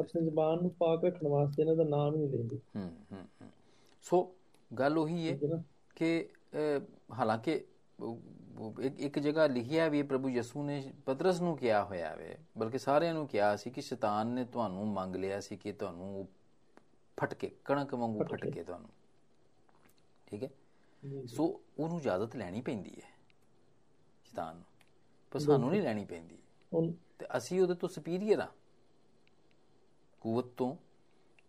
ਆਪਣੀ ਜ਼ਬਾਨ ਨੂੰ ਪਾਕ ਰੱਖਣ ਵਾਸਤੇ ਇਹਨਾਂ ਦਾ ਨਾਮ ਨਹੀਂ ਲੈਂਦੇ। ਹੂੰ ਹੂੰ ਸੋ ਗੱਲ ਉਹੀ ਹੈ ਨਾ? ਕਿ ਹਾਲਾਂਕਿ ਇੱਕ ਇੱਕ ਜਗ੍ਹਾ ਲਿਖਿਆ ਵੀ ਪ੍ਰਭੂ ਯਿਸੂ ਨੇ ਪਤਰਸ ਨੂੰ ਕਿਹਾ ਹੋਇਆ ਵੇ ਬਲਕਿ ਸਾਰਿਆਂ ਨੂੰ ਕਿਹਾ ਸੀ ਕਿ ਸ਼ੈਤਾਨ ਨੇ ਤੁਹਾਨੂੰ ਮੰਗ ਲਿਆ ਸੀ ਕਿ ਤੁਹਾਨੂੰ ਫਟਕੇ ਕਣਕ ਵਾਂਗੂ ਫਟਕੇ। ਤੁਹਾਨੂੰ। ਠੀਕ ਹੈ। ਸੋ ਉਹਨੂੰ ਇਜਾਜ਼ਤ ਲੈਣੀ ਪੈਂਦੀ ਹੈ। ਸ਼ੈਤਾਨ ਨੂੰ। ਪਰ ਸਾਨੂੰ ਨਹੀਂ ਲੈਣੀ ਪੈਂਦੀ। ਤੇ ਅਸੀਂ ਉਹਦੇ ਤੋਂ ਸੁਪੀਰੀਅਰ ਆ। ਕੂਵਤ ਤੋਂ।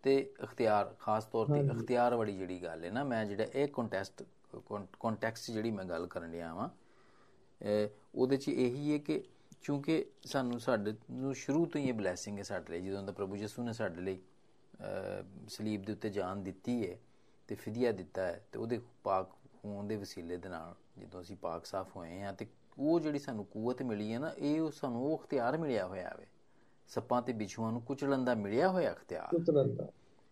ਤੇ ਇਖਤਿਆਰ ਖਾਸ ਤੌਰ ਤੇ। ਇਖਤਿਆਰ ਵਾਲੀ ਜਿਹੜੀ ਗੱਲ ਹੈ ਨਾ ਮੈਂ ਜਿਹੜਾ ਇਹ ਕੰਟੈਸਟ ਕੰਟੈਕਸਟ ਜਿਹੜੀ ਮੈਂ ਗੱਲ ਕਰਨ ਡਿਆ ਵਾਂ ਉਹਦੇ ਚ ਇਹੀ ਹੈ ਕਿ ਕਿਉਂਕਿ ਸਾਨੂੰ ਸਾਡੇ ਨੂੰ ਸ਼ੁਰੂ ਤੋਂ ਹੀ ਇਹ ਬਲੇਸਿੰਗ ਹੈ ਸਾਡੇ ਲਈ ਜਦੋਂ ਦਾ ਪ੍ਰਭੂ ਯਿਸੂ ਨੇ ਸਾਡੇ ਲਈ ਸਲੀਬ ਦੇ ਉੱਤੇ ਜਾਨ ਦਿੱਤੀ ਹੈ ਤੇ ਫਿਦਿਆ ਦਿੱਤਾ ਹੈ ਤੇ ਉਹਦੇ ਪਾਕ ਹੋਣ ਦੇ ਵਸੀਲੇ ਦੇ ਨਾਲ ਜਦੋਂ ਅਸੀਂ ਪਾਕ ਸਾਫ਼ ਹੋਏ ਹਾਂ ਤੇ ਉਹ ਜਿਹੜੀ ਸਾਨੂੰ ਕੂਵਤ ਮਿਲੀ ਹੈ ਨਾ ਇਹ ਉਹ ਸਾਨੂੰ ਉਹ ਅਖਤਿਆਰ ਮਿਲਿਆ ਹੋਇਆ ਹੈ ਸੱਪਾਂ ਤੇ ਬਿਛੂਆਂ ਨੂੰ ਕੁਚਲਣ ਦਾ ਮਿਲਿਆ ਹੋਇਆ ਅਖਤਿਆਰ। ਕੁਤਰਨ ਦਾ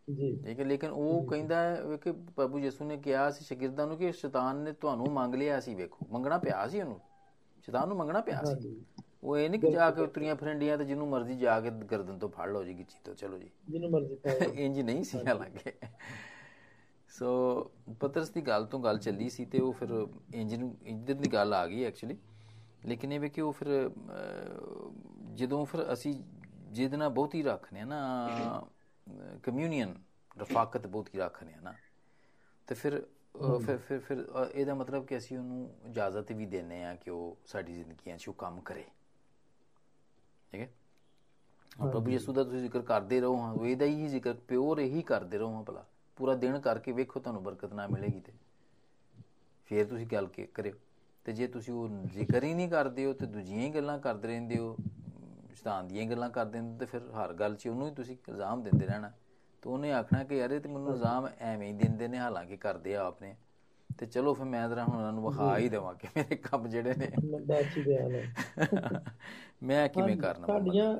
ਜੀ। ਠੀਕ ਹੈ ਲੇਕਿਨ ਉਹ ਕਹਿੰਦਾ ਹੈ ਕਿ ਪ੍ਰਭੂ ਯਿਸੂ ਨੇ ਕਿਹਾ ਸੀ ਸ਼ਾਗਿਰਦਾਂ ਨੂੰ ਕਿ ਸ਼ੈਤਾਨ ਨੇ ਤੁਹਾਨੂੰ ਮੰਗ ਲਿਆ ਸੀ ਵੇਖੋ ਮੰਗਣਾ ਪਿਆ ਸੀ ਉਹਨੂੰ। ਸ਼ੈਤਾਨ ਨੂੰ ਮੰਗਣਾ ਪਿਆ ਸੀ। ਉਹ ਇਹ ਨਹੀਂ ਕਿ ਜਾ ਕੇ ਉਤਰੀਆਂ ਫਿਰੰਡੀਆਂ ਤੇ ਜਿਹਨੂੰ ਮਰਜ਼ੀ ਜਾ ਕੇ ਗਰਦਨ ਤੋਂ ਫੜ ਲਓ ਜੀ ਗਿੱਚੀ ਤੋਂ ਚਲੋ ਜੀ। ਜਿਹਨੂੰ ਮਰਜ਼ੀ ਪਾਓ ਇੰਜ ਨਹੀਂ ਸੀ ਹਾਲਾਂਕਿ। ਸੋ ਪਤਰਸ ਦੀ ਗੱਲ ਤੋਂ ਗੱਲ ਚੱਲੀ ਸੀ ਤੇ ਉਹ ਫਿਰ ਇੰਜਨ ਇੰਜਨ ਦੀ ਗੱਲ ਆ ਗਈ ਐਕਚੁਅਲੀ ਲੇਕਿਨ ਇਹ ਵੀ ਕਿ ਉਹ ਫਿਰ ਜਦੋਂ ਫਿਰ ਅਸੀਂ ਜਿਹਦੇ ਨਾਲ ਬਹੁਤੀ ਰੱਖਨੇ ਆ ਨਾ ਕਮਿਊਨੀਅਨ ਰਫਾਕਤ ਬਹੁਤੀ ਰੱਖਨੇ ਆ ਨਾ ਤੇ ਫਿਰ ਫਿਰ ਫਿਰ ਫਿਰ ਇਹਦਾ ਮਤਲਬ ਕਿ ਅਸੀਂ ਉਹਨੂੰ ਇਜਾਜ਼ਤ ਵੀ ਦਿੰਨੇ ਆ ਕਿ ਉਹ ਸਾਡੀ ਜ਼ਿੰਦਗੀਆਂ 'ਚ ਉਹ ਕੰਮ ਕਰੇ। ਠੀਕ ਹੈ? ਹਾਂ ਪ੍ਰਭੂ ਯਿਸੂ ਦਾ ਤੁਸੀਂ ਜ਼ਿਕਰ ਕਰਦੇ ਰਹੋ ਹਾਂ ਉਹ ਇਹਦਾ ਹੀ ਜ਼ਿਕਰ ਪਿਓਰ ਇਹੀ ਕਰਦੇ ਰਹੋ ਹਾਂ ਭਲਾ। ਪੂਰਾ ਦਿਨ ਕਰਕੇ ਵੇਖੋ ਤੁਹਾਨੂੰ ਬਰਕਤ ਨਾ ਮਿਲੇਗੀ ਤੇ। ਫਿਰ ਤੁਸੀਂ ਗੱਲ ਕਰਿਓ। ਤੇ ਜੇ ਤੁਸੀਂ ਉਹ ਜ਼ਿਕਰ ਹੀ ਨਹੀਂ ਕਰਦੇ ਹੋ ਤੇ ਦੂਜੀਆਂ ਹੀ ਗੱਲਾਂ ਕਰਦੇ ਰਹਿੰਦੇ ਹੋ ਸ਼ੈਤਾਨ ਦੀਆਂ ਗੱਲਾਂ ਕਰਦੇ ਹੋ ਤੇ ਫਿਰ ਹਰ ਗੱਲ 'ਚ ਉਹਨੂੰ ਹੀ ਤੁਸੀਂ ਇਲਜ਼ਾਮ ਦਿੰਦੇ ਰਹਿਣਾ। ਤੇ ਉਹਨੇ ਆਖਣਾ ਕਿ ਯਾਰ ਇਹ ਤੇ ਮੈਨੂੰ ਇਲਜ਼ਾਮ ਐਵੇਂ ਹੀ ਦਿੰਦੇ ਨੇ ਹਾਲਾਂਕਿ ਕਰਦੇ ਆ ਆਪਨੇ ਤੇ ਚਲੋ ਫਿਰ ਮੈਂ ਜ਼ਰਾ ਹੁਣ ਉਹਨਾਂ ਨੂੰ ਵਿਖਾ ਹੀ ਦੇਵਾਂ ਕਿ ਮੇਰੇ ਕੰਮ ਜਿਹੜੇ ਨੇ। ਮੈਂ ਕਿਵੇਂ ਕਰਨਾ। ਸਾਡੀਆਂ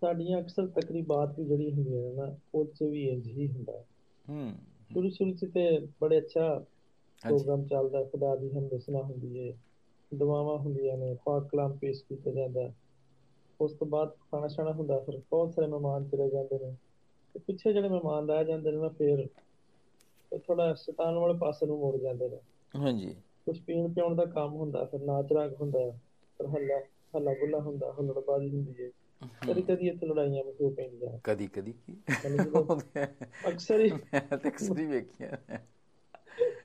ਸਾਡੀਆਂ ਅਕਸਰ ਤਕਰੀਬਾਤ ਵੀ ਜਿਹੜੀ ਹੁੰਦੀਆਂ ਨੇ ਨਾ ਉਹ 'ਚ ਵੀ ਇੰਜ ਹੀ ਹੁੰਦਾ। ਹੈ। ਹੂੰ। ਸ਼ੁਰੂ ਸ਼ੁਰੂ 'ਚ ਤੇ ਬੜੇ ਅੱਛਾ ਪ੍ਰੋਗਰਾਮ ਚੱਲਦਾ ਖੁਦਾ ਦੀ ਹਮਦਸਨਾ ਹੁੰਦੀ ਹੈ ਦੁਆਵਾਂ ਹੁੰਦੀਆਂ ਨੇ ਪਾਕ ਕਲਾਮ ਪੇਸ਼ ਕੀਤਾ ਜਾਂਦਾ। ਉਸ ਤੋਂ ਬਾਅਦ ਖਾਣਾ ਛਾਣਾ ਹੁੰਦਾ ਫਿਰ ਬਹੁਤ ਸਾਰੇ ਮਹਿਮਾਨ ਚਲੇ ਜਾਂਦੇ ਨੇ। ਤੇ ਪਿੱਛੇ ਜਿਹੜੇ ਮਹਿਮਾਨ ਰਹਿ ਜਾਂਦੇ ਨੇ ਨਾ ਫਿਰ ਉਹ ਥੋੜਾ ਸ਼ੈਤਾਨ ਵਾਲੇ ਪਾਸੇ ਨੂੰ ਮੁੜ ਜਾਂਦੇ ਨੇ। ਹਾਂਜੀ। ਕੁਝ ਪੀਣ ਪਿਉਣ ਦਾ ਕੰਮ ਹੁੰਦਾ ਫਿਰ ਨਾਚ ਰਾਗ ਹੁੰਦਾ ਫਿਰ ਹੱਲਾ ਹੱਲਾ ਗੁੱਲਾ ਹੁੰਦਾ ਹੁਲੜਬਾਜ਼ੀ ਹੁੰਦੀ ਹੈ ਕਦੀ ਕਦੀ ਇੱਥੇ ਲੜਾਈਆਂ ਵੀ ਹੋ ਪੈਂਦੀਆਂ। ਕਦੀ ਕਦੀ ਕੀ? ਅਕਸਰ ਹੀ ਮੈਂ ਤੇ ਅਕਸਰ ਹੀ ਵੇਖਿਆ।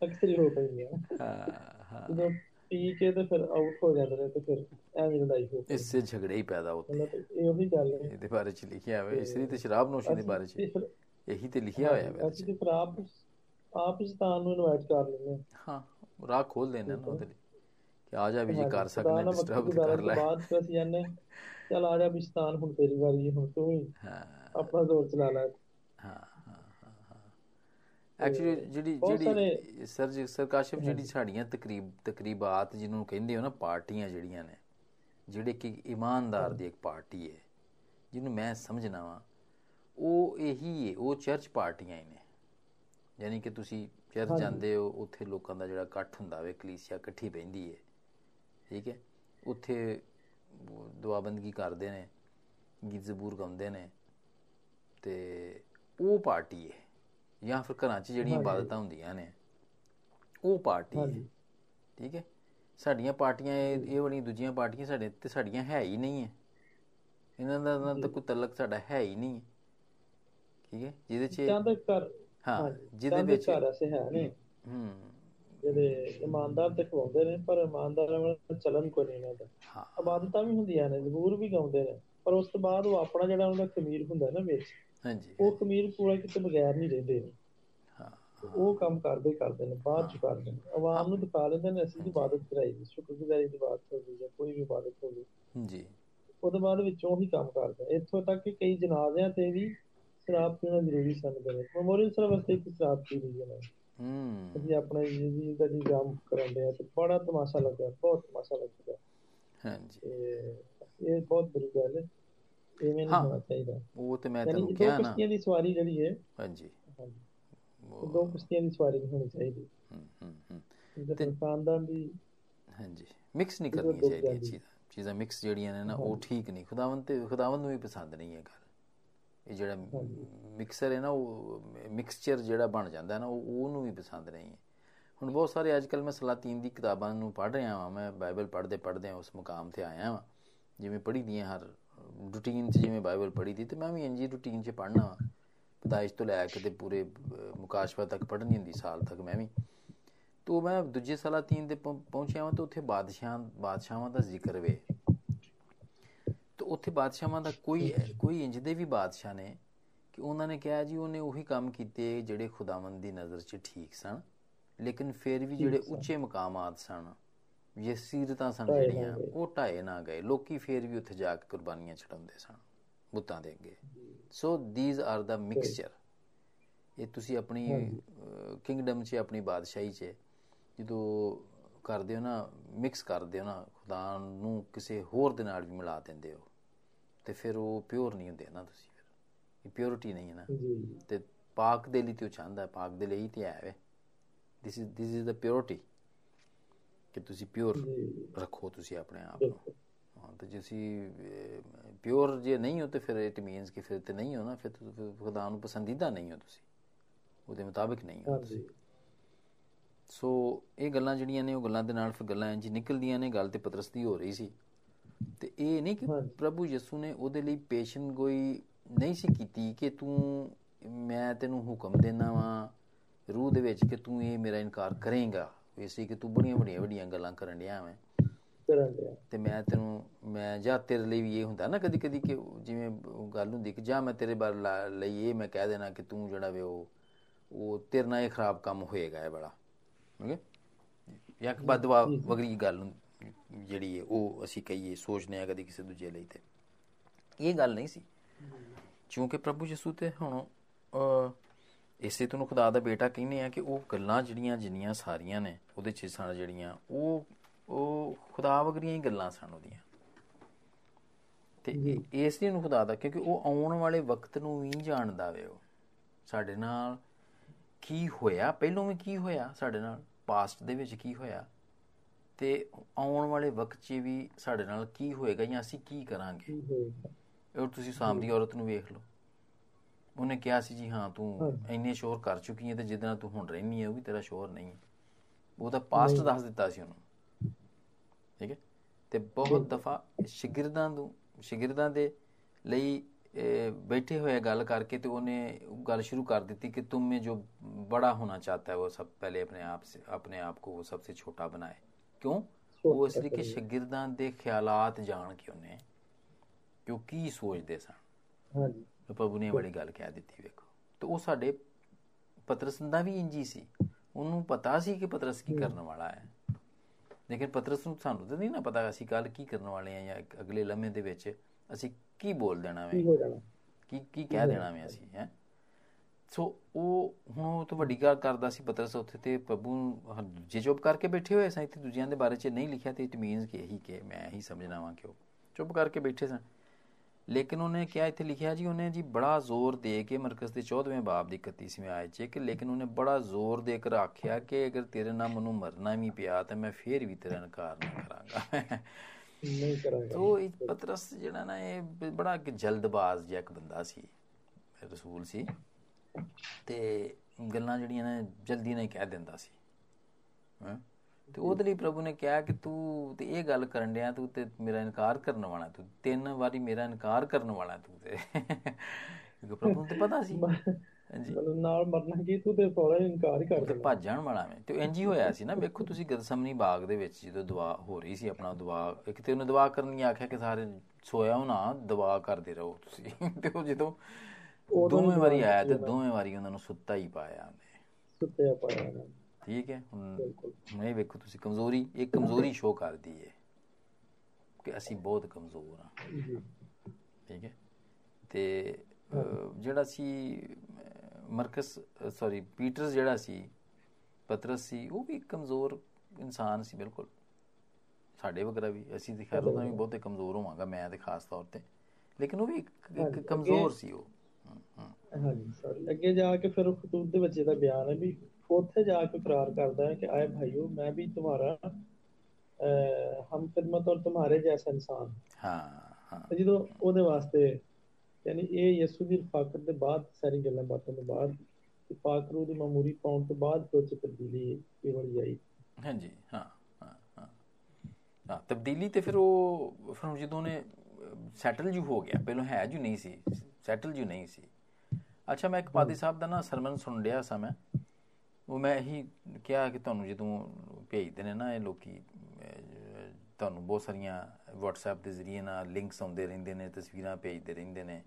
ਅਕਸਰ ਹੀ ਹੋ ਪੈਂਦੀਆਂ ਹਾਂ ਹਾਂ। ਜਦੋਂ ਪੀ ਕੇ ਤੇ ਫਿਰ ਆਊਟ ਹੋ ਜਾਂਦੇ ਨੇ ਤੇ ਫਿਰ ਐਵੇਂ ਲੜਾਈ ਹੋ ਪੈਂਦੀ ਇਸੇ ਝਗੜੇ ਹੀ ਪੈਦਾ ਹੁੰਦੇ ਇਹ ਉਹੀ ਗੱਲ ਹੈ। ਇਹਦੇ ਬਾਰੇ ਚ ਲਿਖਿਆ ਹੋਇਆ ਇਸ ਲਈ ਤੇ ਸ਼ਰਾਬ ਨੋਸ਼ੀ ਦੇ ਬਾਰੇ ਚ ਇਹੀ ਤੇ ਲਿਖਿਆ ਹੋਇਆ ਹੈ ਅਸੀਂ ਤੇ ਫਿਰ ਆਪ ਆਪ ਹੀ ਸ਼ੈਤਾਨ ਨੂੰ ਇਨਵਾਈਟ ਕਰ ਲੈਂਦੇ ਹਾਂ। ਹਾਂ ਰਾਹ ਖੋਲ ਦੇਣਾ ਨਾ ਉਹਦੇ ਲਈ। ਕਿ ਆ ਜਾ ਵੀ ਜੀ ਕਰ ਸਕਨੇ ਡਿਸਟਰਬ ਕਰ ਲੈ। ਬਾਅਦ ਫਿਰ ਅਸੀਂ ਜਾਂਦੇ ਹਾਂ, ਚੱਲ ਆ ਜਾ ਵੀ ਸ਼ੈਤਾਨ ਹੁਣ ਤੇਰੀ ਵਾਰੀ ਹੈ ਹੁਣ ਤੂੰ ਹੀ ਹਾਂ। ਆਪਣਾ ਜ਼ੋਰ ਚਲਾ ਲੈ। ਹਾਂ ਹਾਂ ਐਕਚੁਅਲੀ ਜਿਹੜੀ ਜਿਹੜੀ ਸਰ ਜੀ ਸਰਕਾਸ਼ਪ ਜਿਹੜੀ ਸਾਡੀਆਂ ਤਕਰੀਬ ਤਕਰੀਬਾਤ ਜਿਹਨੂੰ ਕਹਿੰਦੇ ਹੋ ਨਾ ਪਾਰਟੀਆਂ ਜਿਹੜੀਆਂ ਨੇ ਜਿਹੜੇ ਕਿ ਇਮਾਨਦਾਰ ਦੀ ਇੱਕ ਪਾਰਟੀ ਹੈ ਜਿਹਨੂੰ ਮੈਂ ਸਮਝਣਾ ਵਾਂ ਉਹ ਇਹੀ ਹੈ ਉਹ ਚਰਚ ਪਾਰਟੀਆਂ ਹੀ ਨੇ। ਯਾਨੀ ਕਿ ਤੁਸੀਂ ਚਰਚ ਜਾਂਦੇ ਹੋ ਉੱਥੇ ਲੋਕਾਂ ਦਾ ਜਿਹੜਾ ਇਕੱਠ ਹੁੰਦਾ ਵੇ ਕਲੀਸਿਆ ਇਕੱਠੀ ਬਹਿੰਦੀ ਹੈ ਠੀਕ ਹੈ? ਉੱਥੇ ਦੁਆਬੰਦਗੀ ਕਰਦੇ ਨੇ ਗੀਤ ਜ਼ਬੂਰ ਗਾਉਂਦੇ ਨੇ ਤੇ ਉਹ ਪਾਰਟੀ ਹੈ। ਜਾਂ ਫਿਰ ਘਰਾਂ 'ਚ ਜਿਹੜੀਆਂ ਇਬਾਦਤਾਂ ਹੁੰਦੀਆਂ ਨੇ ਉਹ ਪਾਰਟੀ ਹੈ। ਠੀਕ ਹੈ? ਸਾਡੀਆਂ ਪਾਰਟੀਆਂ ਇਹ ਵਾਲੀਆਂ ਦੂਜੀਆਂ ਪਾਰਟੀਆਂ ਸਾਡੇ ਤੇ ਸਾਡੀਆਂ ਹੈ ਹੀ ਨਹੀਂ ਹੈ। ਇਹਨਾਂ ਦਾ ਨਾਲ ਤਾਂ ਕੋਈ ਤਲਕ ਸਾਡਾ ਹੈ ਹੀ ਨਹੀਂ ਠੀਕ ਹੈ? ਜਿਹਦੇ 'ਚ ਚਾਹਦੇ ਘਰ। ਹਾਂ ਜਿਹਦੇ ਵਿੱਚ ਘਰ ਐਸੇ ਹੈ ਨੇ ਹੂੰ। ਜਿਹੜੇ ਇਮਾਨਦਾਰ ਤੇ ਖਵਾਉਂਦੇ ਨੇ ਪਰ ਇਮਾਨਦਾਰਾਂ ਵਾਲਾ ਚਲਨ ਕੋਈ ਨਹੀਂ ਇਹਨਾਂ ਦਾ। ਹਾਂ। ਇਬਾਦਤਾਂ ਵੀ ਹੁੰਦੀਆਂ ਨੇ ਜ਼ਬੂਰ ਵੀ ਗਾਉਂਦੇ ਨੇ। ਪਰ ਉਸ ਤੋਂ ਬਾਅਦ ਉਹ ਆਪਣਾ ਜਿਹੜਾ ਉਹਨਾਂ ਦਾ ਖਮੀਰ ਹੁੰਦਾ ਨਾ ਵਿੱਚ ਹਾਂਜੀ। ਉਹ ਖਮੀਰ ਪੂਰਾ ਕੀਤੇ ਬਗੈਰ ਨਹੀਂ ਰਹਿੰਦੇ। ਹਾਂ। ਉਹ ਕੰਮ ਕਰਦੇ ਕਰਦੇ ਨੇ ਬਾਅਦ ਚ ਕਰਦੇ ਨੇ। ਆਵਾਮ ਨੂੰ ਦਿਖਾ ਲੈਂਦੇ ਨੇ ਅਸੀਂ ਇਬਾਦਤ ਕਰਾਈ ਦੀ ਸ਼ੁਕਰਗੁਜ਼ਾਰੀ ਦੀ ਬਾਤ ਹੋਵੇ ਜਾਂ ਕੋਈ ਵੀ ਇਬਾਦਤ ਹੋਵੇ ਜੀ। ਉਹਦੇ ਬਾਅਦ ਵਿੱਚੋਂ ਹੀ ਕੰਮ ਕਰਦੇ। ਇੱਥੋਂ ਤੱਕ ਕਿ ਕਈ ਜਨਾਜ਼ਿਆਂ ਤੇ ਵੀ ਸ਼ਰਾਬ ਪੀਣਾ ਜ਼ਰੂਰੀ ਸਮਝਦੇ ਨੇ। ਮੈਮੋਰੀਅਲ ਸਰਵਿਸ ਵਾਸਤੇ ਇੱਕ ਸ਼ਰਾਬ ਪੀ ਲਈ ਹੈ ਹੂੰ। ਅਸੀਂ ਆਪਣੇ ਜ਼ਿੰਦਗੀ ਦਾ ਨਿਜ਼ਾਮ ਕਰਾਉਂਦੇ ਆ ਤੇ ਬੜਾ ਤਮਾਸ਼ਾ ਲੱਗਾ ਬਹੁਤ ਤਮਾਸ਼ਾ ਲੱਗਾ ਹਾਂਜੀ। ਤੇ ਇਹ ਬਹੁਤ ਬੁਰੀ ਗੱਲ ਹੈ। ਇਵੇਂ ਨਹੀਂ ਹਾਂ। ਹੋਣਾ ਚਾਹੀਦਾ। ਉਹ ਤੇ ਮੈਂ ਦੋ ਕਿਹਾ ਨਾ। ਕਿਸ਼ਤੀਆਂ ਦੀ ਸਵਾਰੀ ਜਿਹੜੀ ਹੈ। ਹਾਂਜੀ। ਦੋ ਕਿਸ਼ਤੀਆਂ ਦੀ ਸਵਾਰੀ ਨਹੀਂ ਹੋਣੀ ਚਾਹੀਦੀ। ਹੂੰ ਹੂੰ ਫਿਰ ਖਾਨਦਾਨ ਦੀ ਹਾਂਜੀ। ਮਿਕਸ ਨਹੀਂ ਕਰਨੀ ਚਾਹੀਦੀ। ਚੀਜ਼ਾਂ। ਚੀਜ਼ਾਂ ਮਿਕਸ ਜਿਹੜੀਆਂ ਨੇ ਨਾ ਉਹ ਠੀਕ ਨਹੀਂ। ਖੁਦਾਵੰਦ ਤੇ ਖੁਦਾਵੰਦ ਨੂੰ ਵੀ ਪਸੰਦ ਨਹੀਂ ਹੈ ਗੱਲ। ਇਹ ਜਿਹੜਾ ਮਿਕਸਰ ਹੈ ਨਾ ਉਹ ਮਿਕਸਚਰ ਜਿਹੜਾ ਬਣ ਜਾਂਦਾ ਨਾ ਉਹ ਉਹਨੂੰ ਵੀ ਪਸੰਦ ਨਹੀਂ ਹੈ। ਹੁਣ ਬਹੁਤ ਸਾਰੇ ਅੱਜ ਕੱਲ ਮੈਂ ਸਲਾਤੀਨ ਦੀ ਕਿਤਾਬਾਂ ਨੂੰ ਪੜ੍ਹ ਰਿਹਾ ਹਾਂ ਮੈਂ ਬਾਈਬਲ ਪੜ੍ਹਦੇ ਪੜ੍ਹਦੇ ਉਸ ਮੁਕਾਮ ਤੇ ਆਇਆ ਹਾਂ ਜਿਵੇਂ ਪੜ੍ਹੀ ਦੀਆਂ ਹਰ ਰੂਟੀਨ 'ਚ ਜਿਵੇਂ ਬਾਈਬਲ ਪੜ੍ਹੀ ਦੀ ਤੇ ਮੈਂ ਵੀ ਇੰਜੀ ਰੂਟੀਨ 'ਚ ਪੜ੍ਹਨਾ ਪਦਾਇਸ਼ ਤੋਂ ਲੈ ਕੇ ਤੇ ਪੂਰੇ ਅਹ, ਮੁਕਾਸ਼ਫਾ ਤੱਕ ਪੜ੍ਹਨੀ ਹੁੰਦੀ ਸਾਲ ਤੱਕ ਮੈਂ ਵੀ। ਤੋ ਮੈਂ ਦੂਜੇ ਸਲਾਤੀਨ ਪਹੁੰ- ਪਹੁੰਚਿਆ ਹਾਂ ਤਾਂ ਉੱਥੇ ਬਾਦਸ਼ਾਹਾਂ ਬਾਦਸ਼ਾਹਾਂ ਦਾ ਜ਼ਿਕਰ ਵੇ। ਤੇ ਉੱਥੇ ਬਾਦਸ਼ਾਹਾਂ ਦਾ ਕੋਈ ਕੋਈ ਇੰਜ ਦੇ ਵੀ ਬਾਦਸ਼ਾਹ ਨੇ ਕਿ ਉਹਨਾਂ ਨੇ ਕਿਹਾ ਜੀ ਉਹਨੇ ਉਹੀ ਕੰਮ ਕੀਤੇ ਜਿਹੜੇ ਖੁਦਾਵੰਦ ਦੀ ਨਜ਼ਰ 'ਚ ਠੀਕ ਸਨ ਲੇਕਿਨ ਫਿਰ ਵੀ ਜਿਹੜੇ ਉੱਚੇ ਮਕਾਮਾਤ ਸਨ। ਇਹ ਸੀਰਤਾਂ ਸਨ ਜਿਹੜੀਆਂ। ਉਹ ਢਾਏ ਨਾ ਗਏ ਲੋਕੀ ਫਿਰ ਵੀ ਉੱਥੇ ਜਾ ਕੇ ਕੁਰਬਾਨੀਆਂ ਚੜਾਉਂਦੇ ਸਨ ਬੁੱਤਾਂ ਦੇ ਅੱਗੇ। So these are the mixture ਇਹ ਤੁਸੀਂ ਆਪਣੀ ਕਿੰਗਡਮ 'ਚ ਆਪਣੀ ਬਾਦਸ਼ਾਹੀ 'ਚ ਜਦੋਂ ਕਰਦੇ ਹੋ ਨਾ ਮਿਕਸ ਕਰਦੇ ਹੋ ਨਾ ਖੁਦਾ ਨੂੰ ਕਿਸੇ ਹੋਰ ਦੇ ਨਾਲ ਵੀ ਮਿਲਾ ਦਿੰਦੇ ਹੋ ਤੇ ਫਿਰ ਉਹ ਪਿਓਰ ਨਹੀਂ ਹੁੰਦੇ ਨਾ ਤੁਸੀਂ ਫਿਰ। ਇਹ ਪਿਓਰਿਟੀ ਨਹੀਂ ਹੈ ਨਾ। ਤੇ ਪਾਕ ਦੇ ਲਈ ਤੇ ਉਹ ਚਾਹੁੰਦਾ ਪਾਕ ਦੇ ਲਈ ਤੇ ਹੈ ਵੇ। This is this is the purity ਕਿ ਤੁਸੀਂ ਪਿਓਰ ਰੱਖੋ ਤੁਸੀਂ ਆਪਣੇ ਆਪ ਨੂੰ। ਹਾਂ ਤੇ ਜੇ ਤੁਸੀਂ ਪਿਓਰ ਜੇ ਨਹੀਂ ਹੋ ਤੇ ਫਿਰ ਇਟ ਮੀਨਸ ਕਿ ਫਿਰ ਤੇ ਨਹੀਂ ਹੋ ਨਾ ਫਿਰ ਤੁਸੀਂ ਖੁਦਾ ਨੂੰ ਪਸੰਦੀਦਾ ਨਹੀਂ ਹੋ ਤੁਸੀਂ। ਉਹਦੇ ਮੁਤਾਬਿਕ ਨਹੀਂ ਹੋ ਹਾਂਜੀ। ਸੋ ਇਹ ਗੱਲਾਂ ਜਿਹੜੀਆਂ ਨੇ ਉਹ ਗੱਲਾਂ ਦੇ ਨਾਲ ਫਿਰ ਗੱਲਾਂ ਇੰਜ ਨਿਕਲਦੀਆਂ ਨੇ ਗੱਲ ਤੇ ਪਤਰਸ ਦੀ ਹੋ ਰਹੀ ਸੀ। ਤੇ ਇਹ ਨਹੀਂ ਕਿ। ਪ੍ਰਭੂ ਯਿਸੂ ਨੇ ਉਹਦੇ ਲਈ ਪੇਸ਼ਨ ਗੋਈ ਨਹੀਂ ਸੀ ਕੀਤੀ ਕਿ ਤੂੰ ਮੈਂ ਤੈਨੂੰ ਹੁਕਮ ਦੇਣਾ ਵਾਂ ਰੂਹ ਦੇ ਵਿੱਚ ਕਿ ਤੂੰ ਇਹ ਮੇਰਾ ਇਨਕਾਰ ਕਰੇਂਗਾ। ਇਸੇ ਕਿ ਤੂੰ ਬੜੀਆਂ ਵੱਡੀਆਂ ਵੱਡੀਆਂ ਗੱਲਾਂ ਕਰਨ ਡਿਆ ਮੈਂ ਕਰਨ ਲਿਆ ਤੇ ਮੈਂ ਤੈਨੂੰ ਮੈਂ ਜਾਂ ਤੇਰੇ ਲਈ ਵੀ ਇਹ ਹੁੰਦਾ ਨਾ ਕਦੀ ਕਦੀ ਕਿ ਜਿਵੇਂ ਗੱਲ ਹੁੰਦੀ ਕਿ ਜਾਂ ਮੈਂ ਤੇਰੇ ਬਾਰੇ ਲਈ ਇਹ ਮੈਂ ਕਹਿ ਦੇਣਾ ਕਿ ਤੂੰ ਜਿਹੜਾ ਵੇ ਉਹ ਉਹ ਤੇਰੇ ਨਾਲ ਇਹ ਖਰਾਬ ਕੰਮ ਹੋਏਗਾ ਇਹ ਬੜਾ ਓਕੇ? ਜਾਂ ਕਿ ਬਦਵਾ ਵਗਰੀ ਗੱਲ ਜਿਹੜੀ ਹੈ ਉਹ ਅਸੀਂ ਕਹੀਏ ਸੋਚਨੇ ਆ ਕਦੀ ਕਿਸੇ ਦੂਜੇ ਲਈ ਤੇ। ਇਹ ਗੱਲ ਨਹੀਂ ਸੀ। ਕਿਉਂਕਿ ਪ੍ਰਭੂ ਯਿਸੂ ਤੇ ਹੁਣ ਇਸੇ ਤੋਂ ਖੁਦਾ ਦਾ ਬੇਟਾ ਕਹਿੰਦੇ ਆ ਕਿ ਉਹ ਗੱਲਾਂ ਜਿਹੜੀਆਂ ਜਿੰਨੀਆਂ ਸਾਰੀਆਂ ਨੇ ਉਹਦੇ ਚ ਸਨ ਜਿਹੜੀਆਂ ਉਹ ਉਹ ਖੁਦਾ ਵਗਰੀਆਂ ਹੀ ਗੱਲਾਂ ਸਨ ਉਹਦੀਆਂ। ਤੇ ਇਸ ਲਈ ਨੂੰ ਖੁਦਾ ਦਾ ਕਿਉਂਕਿ ਉਹ ਆਉਣ ਵਾਲੇ ਵਕਤ ਨੂੰ ਵੀ ਜਾਣਦਾ ਵੇ ਉਹ। ਸਾਡੇ ਨਾਲ ਕੀ ਹੋਇਆ? ਪਹਿਲੋਂ ਵੀ ਕੀ ਹੋਇਆ? ਸਾਡੇ ਨਾਲ ਪਾਸਟ ਦੇ ਵਿੱਚ ਕੀ ਹੋਇਆ? ਤੇ ਆਉਣ ਵਾਲੇ ਵਕਤ 'ਚ ਵੀ ਸਾਡੇ ਨਾਲ ਕੀ ਹੋਏਗਾ ਜਾਂ ਅਸੀਂ ਕੀ ਕਰਾਂਗੇ? ਉਹ ਤੁਸੀਂ ਸਾਮਰੀ ਔਰਤ ਨੂੰ ਵੇਖ ਲਓ। ਉਹਨੇ ਕਿਹਾ ਸੀ ਜੀ ਹਾਂ ਤੂੰ ਇੰਨੇ ਸ਼ੋਰ ਕਰ ਚੁੱਕੀ ਹੈ ਤੇ ਜਿੱਦਾਂ ਤੂੰ ਹੁਣ ਰਹਿਨੀ ਹੈ ਉਹ ਵੀ ਤੇਰਾ ਸ਼ੋਰ ਨਹੀਂ ਹੈ ਉਹ ਤਾਂ ਪਾਸਟ ਦੱਸ ਦਿੱਤਾ ਸੀ ਉਹਨੂੰ। ਠੀਕ ਹੈ? ਤੇ ਬਹੁਤ ਦਫਾ ਸ਼ਾਗਿਰਦਾਂ ਨੂੰ ਸ਼ਾਗਿਰਦਾਂ ਦੇ ਲਈ ਬੈਠੇ ਹੋਏ ਗੱਲ ਕਰਕੇ ਤੇ ਉਹਨੇ ਗੱਲ ਸ਼ੁਰੂ ਕਰ ਦਿੱਤੀ ਕਿ ਤੁਮ ਮੇ ਜੋ ਬੜਾ ਹੋਣਾ ਚਾਹਤਾ ਹੈ ਉਹ ਸਭ ਪਹਿਲੇ ਆਪਣੇ ਆਪ ਸੇ ਆਪਣੇ ਆਪ ਕੋ ਉਹ ਸਭ ਸੇ ਛੋਟਾ ਬਣਾਏ। ਕਿਉਂ? ਉਹ ਇਸ ਲਈ ਕਿ ਸ਼ਾਗਿਰਦਾਂ ਦੇ ਖਿਆਲਾਤ ਜਾਣ ਕੇ ਉਹਨੇ ਕਿਉਂਕਿ ਸੋਚਦੇ ਸਨ? ਹਾਂਜੀ। ਪ੍ਰਭੂ ਨੇ ਬੜੀ ਗੱਲ ਕਹਿ ਦਿੱਤੀ ਵੇਖੋ। ਤੇ ਉਹ ਸਾਡੇ ਪਤਰਸ ਦਾ ਵੀ ਇੰਜੀ ਸੀ। ਉਹਨੂੰ ਪਤਾ ਸੀ ਕਿ ਪਤਰਸ ਕੀ ਕਰਨ ਵਾਲਾ ਹੈ। ਲੇਕਿਨ ਪਤਰਸ ਨੂੰ ਸਾਨੂੰ ਤਾਂ ਨਹੀਂ ਨਾ ਪਤਾ ਅਸੀਂ ਕੱਲ ਕੀ ਕਰਨ ਵਾਲੇ ਆ ਜਾਂ ਅਗਲੇ ਲਮਹੇ ਦੇ ਵਿੱਚ ਅਸੀਂ ਕੀ ਬੋਲ ਦੇਣਾ ਵੇ। ਕੀ ਕੀ ਕਹਿ ਦੇਣਾ ਵੇ ਅਸੀਂ ਹੈ? ਸੋ ਉਹ ਹੁਣ ਉਹ ਤੋਂ ਵੱਡੀ ਗੱਲ ਕਰਦਾ ਸੀ ਪਤਰਸ ਉੱਥੇ ਤੇ ਪ੍ਰਭੂ ਜੇ ਚੁੱਪ ਕਰਕੇ ਬੈਠੇ ਹੋਏ ਸਾਂ ਇੱਥੇ ਦੂਜਿਆਂ ਦੇ ਬਾਰੇ 'ਚ ਨਹੀਂ ਲਿਖਿਆ ਤੇ ਇਟ ਮੀਨਸ ਕਿ ਇਹੀ ਕਿ ਮੈਂ ਇਹੀ ਸਮਝਣਾ ਵਾਂ ਕਿ ਉਹ ਚੁੱਪ ਕਰਕੇ ਬੈਠੇ ਸਨ। ਲੇਕਿਨ ਉਹਨੇ ਕਿਹਾ ਇੱਥੇ ਲਿਖਿਆ ਜੀ ਉਹਨੇ ਜੀ ਬੜਾ ਜ਼ੋਰ ਦੇ ਕੇ ਮਰਕਸ ਦੇ 14ਵੇਂ ਬਾਬ ਦੀ 31ਵੀਂ ਆਇਤ 'ਚ ਕਿ ਲੇਕਿਨ ਉਹਨੇ ਬੜਾ ਜ਼ੋਰ ਦੇ ਕੇ ਆਖਿਆ ਕਿ ਅਗਰ ਤੇਰੇ ਨਾਲ ਮੈਨੂੰ ਮਰਨਾ ਵੀ ਪਿਆ ਤਾਂ ਮੈਂ ਫੇਰ ਵੀ ਤੇਰਾ ਇਨਕਾਰ ਨਹੀਂ ਕਰਾਂਗਾ। ਨਹੀਂ ਕਰਾਂਗਾ। ਤੋ ਇਹ ਪਤਰਸ ਜਿਹੜਾ ਨਾ ਇਹ ਬੜਾ ਇੱਕ ਜਲਦਬਾਜ਼ ਜਿਹਾ ਇੱਕ ਬੰਦਾ ਸੀ ਰਸੂਲ ਸੀ। ਤੇ ਗੱਲਾਂ ਜਿਹੜੀਆਂ ਨੇ ਜਲਦੀ ਨਾਲ ਕਹਿ ਦਿੰਦਾ ਸੀ। ਹੈਂ? ਤੇ ਉਹਦੇ ਲਈ ਪ੍ਰਭੂ ਨੇ ਕਿਹਾ ਕਿ ਤੂੰ ਤੇ ਇਹ ਗੱਲ ਕਰਨ ਡਿਆ ਤੂੰ ਤੇ ਮੇਰਾ ਇਨਕਾਰ ਕਰਨ ਵਾਲਾ ਤੂੰ ਤਿੰਨ ਵਾਰੀ ਮੇਰਾ ਇਨਕਾਰ ਕਰਨ ਵਾਲਾ ਤੂੰ ਤੇ। ਕਿਉਂਕਿ ਪ੍ਰਭੂ ਨੂੰ ਤੇ ਪਤਾ ਸੀ। ਹਾਂਜੀ। ਮਤਲਬ ਨਾਲ ਮਰਨਾ ਕੀ ਤੂੰ ਤੇ ਫੌਰਨ ਇਨਕਾਰ ਹੀ ਕਰ ਤੇ ਦੇਣਾ। ਭੱਜ ਜਾਣ ਵਾਲਾ ਮੈਂ। ਤੇ ਇੰਜ ਹੀ ਹੋਇਆ ਸੀ ਨਾ ਵੇਖੋ ਤੁਸੀਂ ਗਦਸਮਨੀ ਬਾਗ ਦੇ ਵਿੱਚ ਜਦੋਂ ਦੁਆ ਹੋ ਰਹੀ ਸੀ ਆਪਣਾ ਦੁਆ ਇੱਕ ਤੇ ਉਹਨੇ ਦੁਆ ਕਰਨ ਲਈ ਆਖਿਆ ਕਿ ਸਾਰੇ ਸੋਇਆ ਹੋ ਨਾ ਦੁਆ ਕਰਦੇ ਰਹੋ ਤੁਸੀਂ। ਤੇ ਉਹ ਜਦੋਂ ਦੋਵੇਂ ਵਾਰੀ ਆਇਆ ਤੇ ਦੋਵੇਂ ਵਾਰੀ ਉਹਨਾਂ ਨੂੰ ਸੁੱਤਾ ਹੀ ਪਾਇਆ ਉਹਨੇ। ਸੁੱਤਿਆ ਪਾਇਆ ਨਾ। ਠੀਕ ਹੈ? ਹੁਣ ਇਹ ਵੇਖੋ ਤੁਸੀਂ ਕਮਜ਼ੋਰੀ ਇਹ ਕਮਜ਼ੋਰੀ ਸ਼ੋ ਕਰਦੀ ਹੈ ਕਿ ਅਸੀਂ ਬਹੁਤ ਕਮਜ਼ੋਰ ਹਾਂ। ਜੀ। ਠੀਕ ਹੈ? ਤੇ ਜਿਹੜਾ ਸੀ ਮਰਕਸ ਸੌਰੀ ਪੀਟਰਸ ਜਿਹੜਾ ਸੀ ਪਤਰਸ ਸੀ ਉਹ ਵੀ ਕਮਜ਼ੋਰ ਇਨਸਾਨ ਸੀ ਬਿਲਕੁਲ। ਸਾਡੇ ਵਗਰਾ ਵੀ ਅਸੀਂ ਤੇ ਖੈਰ ਉਹਦਾ ਵੀ ਬਹੁਤੇ ਕਮਜ਼ੋਰ ਹੋਵਾਂਗਾ ਮੈਂ ਤੇ ਖਾਸ ਤੌਰ ਤੇ। ਲੇਕਿਨ ਉਹ ਵੀ ਇੱਕ ਕਮਜ਼ੋਰ ਸੀ ਉਹ। ਹਾਂਜੀ ਸੌਰੀ ਅੱਗੇ ਜਾ ਕੇ ਫਿਰ ਖਤੂਤ ਦੇ ਵਿੱਚ ਇਹਦਾ ਬਿਆਨ ਹੈ ਵੀ ਉੱਥੇ ਜਾ ਕੇ ਇਕਰਾਰ ਕਰਦਾ ਹੈ ਕਿ ਆਏ ਭਾਈਓ ਮੈਂ ਵੀ ਤੁਹਾਡਾ ਹਮ ਖਿਦਮਤ ਔਰ ਤੁਹਾਰੇ ਜੈਸਾ ਇਨਸਾਨ ਹਾਂ। ਹਾਂ ਜਦੋਂ ਉਹਦੇ ਵਾਸਤੇ ਯਾਨੀ ਇਹ ਯਿਸੂ ਦੀ ਰਫਾਕਤ ਦੇ ਬਾਅਦ ਸਾਰੀ ਗੱਲਾਂ ਬਾਤਾਂ ਤੋਂ ਬਾਅਦ ਰੂਹ ਦੀ ਮਾਮੂਰੀ ਪਾਉਣ ਤੋਂ ਬਾਅਦ ਤੋਂ ਤਬਦੀਲੀ ਇਹ ਵਾਲੀ ਆਈ। ਹਾਂਜੀ ਹਾਂ ਹਾਂ ਤਬਦੀਲੀ ਤੇ ਫਿਰ ਉਹ ਫਿਰ ਜਦੋਂ ਨੇ ਸੈਟਲ ਜੂ ਹੋ ਗਿਆ ਪਹਿਲਾਂ ਹੈ ਜੂ ਨਹੀਂ ਸੀ ਸੈਟਲ ਜੂ ਨਹੀਂ ਸੀ। ਅੱਛਾ ਮੈਂ ਇੱਕ ਪਾਦੀ ਸਾਹਿਬ ਦਾ ਨਾ ਸਰਮਨ ਸੁਣ ਰਿਹਾ ਸਾਂ ਮੈਂ। ਉਹ ਮੈਂ ਇਹੀ ਕਿਹਾ ਕਿ ਤੁਹਾਨੂੰ ਜਦੋਂ ਭੇਜਦੇ ਨੇ ਨਾ ਇਹ ਲੋਕੀ ਅਹ, ਤੁਹਾਨੂੰ ਬਹੁਤ ਸਾਰੀਆਂ WhatsApp ਦੇ ਜ਼ਰੀਏ ਨਾਲ ਲਿੰਕਸ ਆਉਂਦੇ ਰਹਿੰਦੇ ਨੇ ਤਸਵੀਰਾਂ ਭੇਜਦੇ ਰਹਿੰਦੇ ਨੇ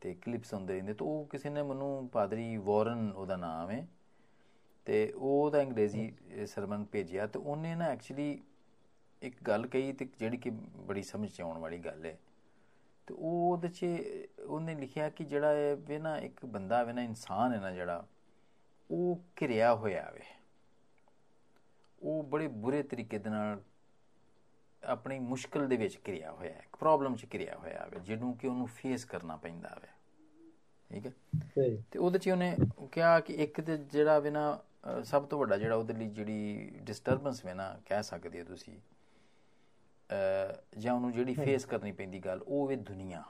ਤੇ ਕਲਿੱਪਸ ਆਉਂਦੇ ਰਹਿੰਦੇ ਤਾਂ ਉਹ ਕਿਸੇ ਨੇ ਮੈਨੂੰ ਪਾਦਰੀ ਵਾਰਨ ਉਹਦਾ ਨਾਮ ਹੈ ਤੇ ਉਹ ਦਾ ਅੰਗਰੇਜ਼ੀ ਅਹ, ਸਰਮਨ ਭੇਜਿਆ ਤੇ ਉਹਨੇ ਨਾ ਐਕਚੁਅਲੀ ਇੱਕ ਗੱਲ ਕਹੀ ਤੇ ਜਿਹੜੀ ਕਿ ਬੜੀ ਸਮਝ ਚ ਆਉਣ ਵਾਲੀ ਗੱਲ ਹੈ। ਤੇ ਉਹ ਉਹਦੇ ਚ ਉਹਨੇ ਲਿਖਿਆ ਕਿ ਜਿਹੜਾ ਇਹ ਵੇ ਨਾ ਇੱਕ ਬੰਦਾ ਵੇ ਨਾ ਇਨਸਾਨ ਹੈ ਨਾ ਜਿਹੜਾ ਉਹ ਘਿਰਿਆ ਹੋਇਆ ਵੇ ਉਹ ਬੜੇ ਬੁਰੇ ਤਰੀਕੇ ਦੇ ਨਾਲ ਆਪਣੀ ਮੁਸ਼ਕਲ ਦੇ ਵਿੱਚ ਘਿਰਿਆ ਹੋਇਆ ਹੈ ਇੱਕ ਪ੍ਰੋਬਲਮ ਚ ਘਿਰਿਆ ਹੋਇਆ ਵੇ ਜਿਹਨੂੰ ਕਿ ਉਹਨੂੰ ਫੇਸ ਕਰਨਾ ਪੈਂਦਾ ਵੇ ਠੀਕ ਹੈ? ਤੇ ਉਹਦੇ ਚ ਉਹਨੇ ਕਿਹਾ ਕਿ ਇੱਕ ਤੇ ਜਿਹੜਾ ਵੇ ਨਾ ਸਭ ਤੋਂ ਵੱਡਾ ਜਿਹੜਾ ਉਹਦੇ ਲਈ ਜਿਹੜੀ ਡਿਸਟਰਬੈਂਸ ਵੇ ਨਾ ਕਹਿ ਸਕਦੇ ਹੋ ਤੁਸੀਂ ਜਾਂ ਉਹਨੂੰ ਜਿਹੜੀ ਫੇਸ ਕਰਨੀ ਪੈਂਦੀ ਗੱਲ ਉਹ ਵੇ ਦੁਨੀਆ।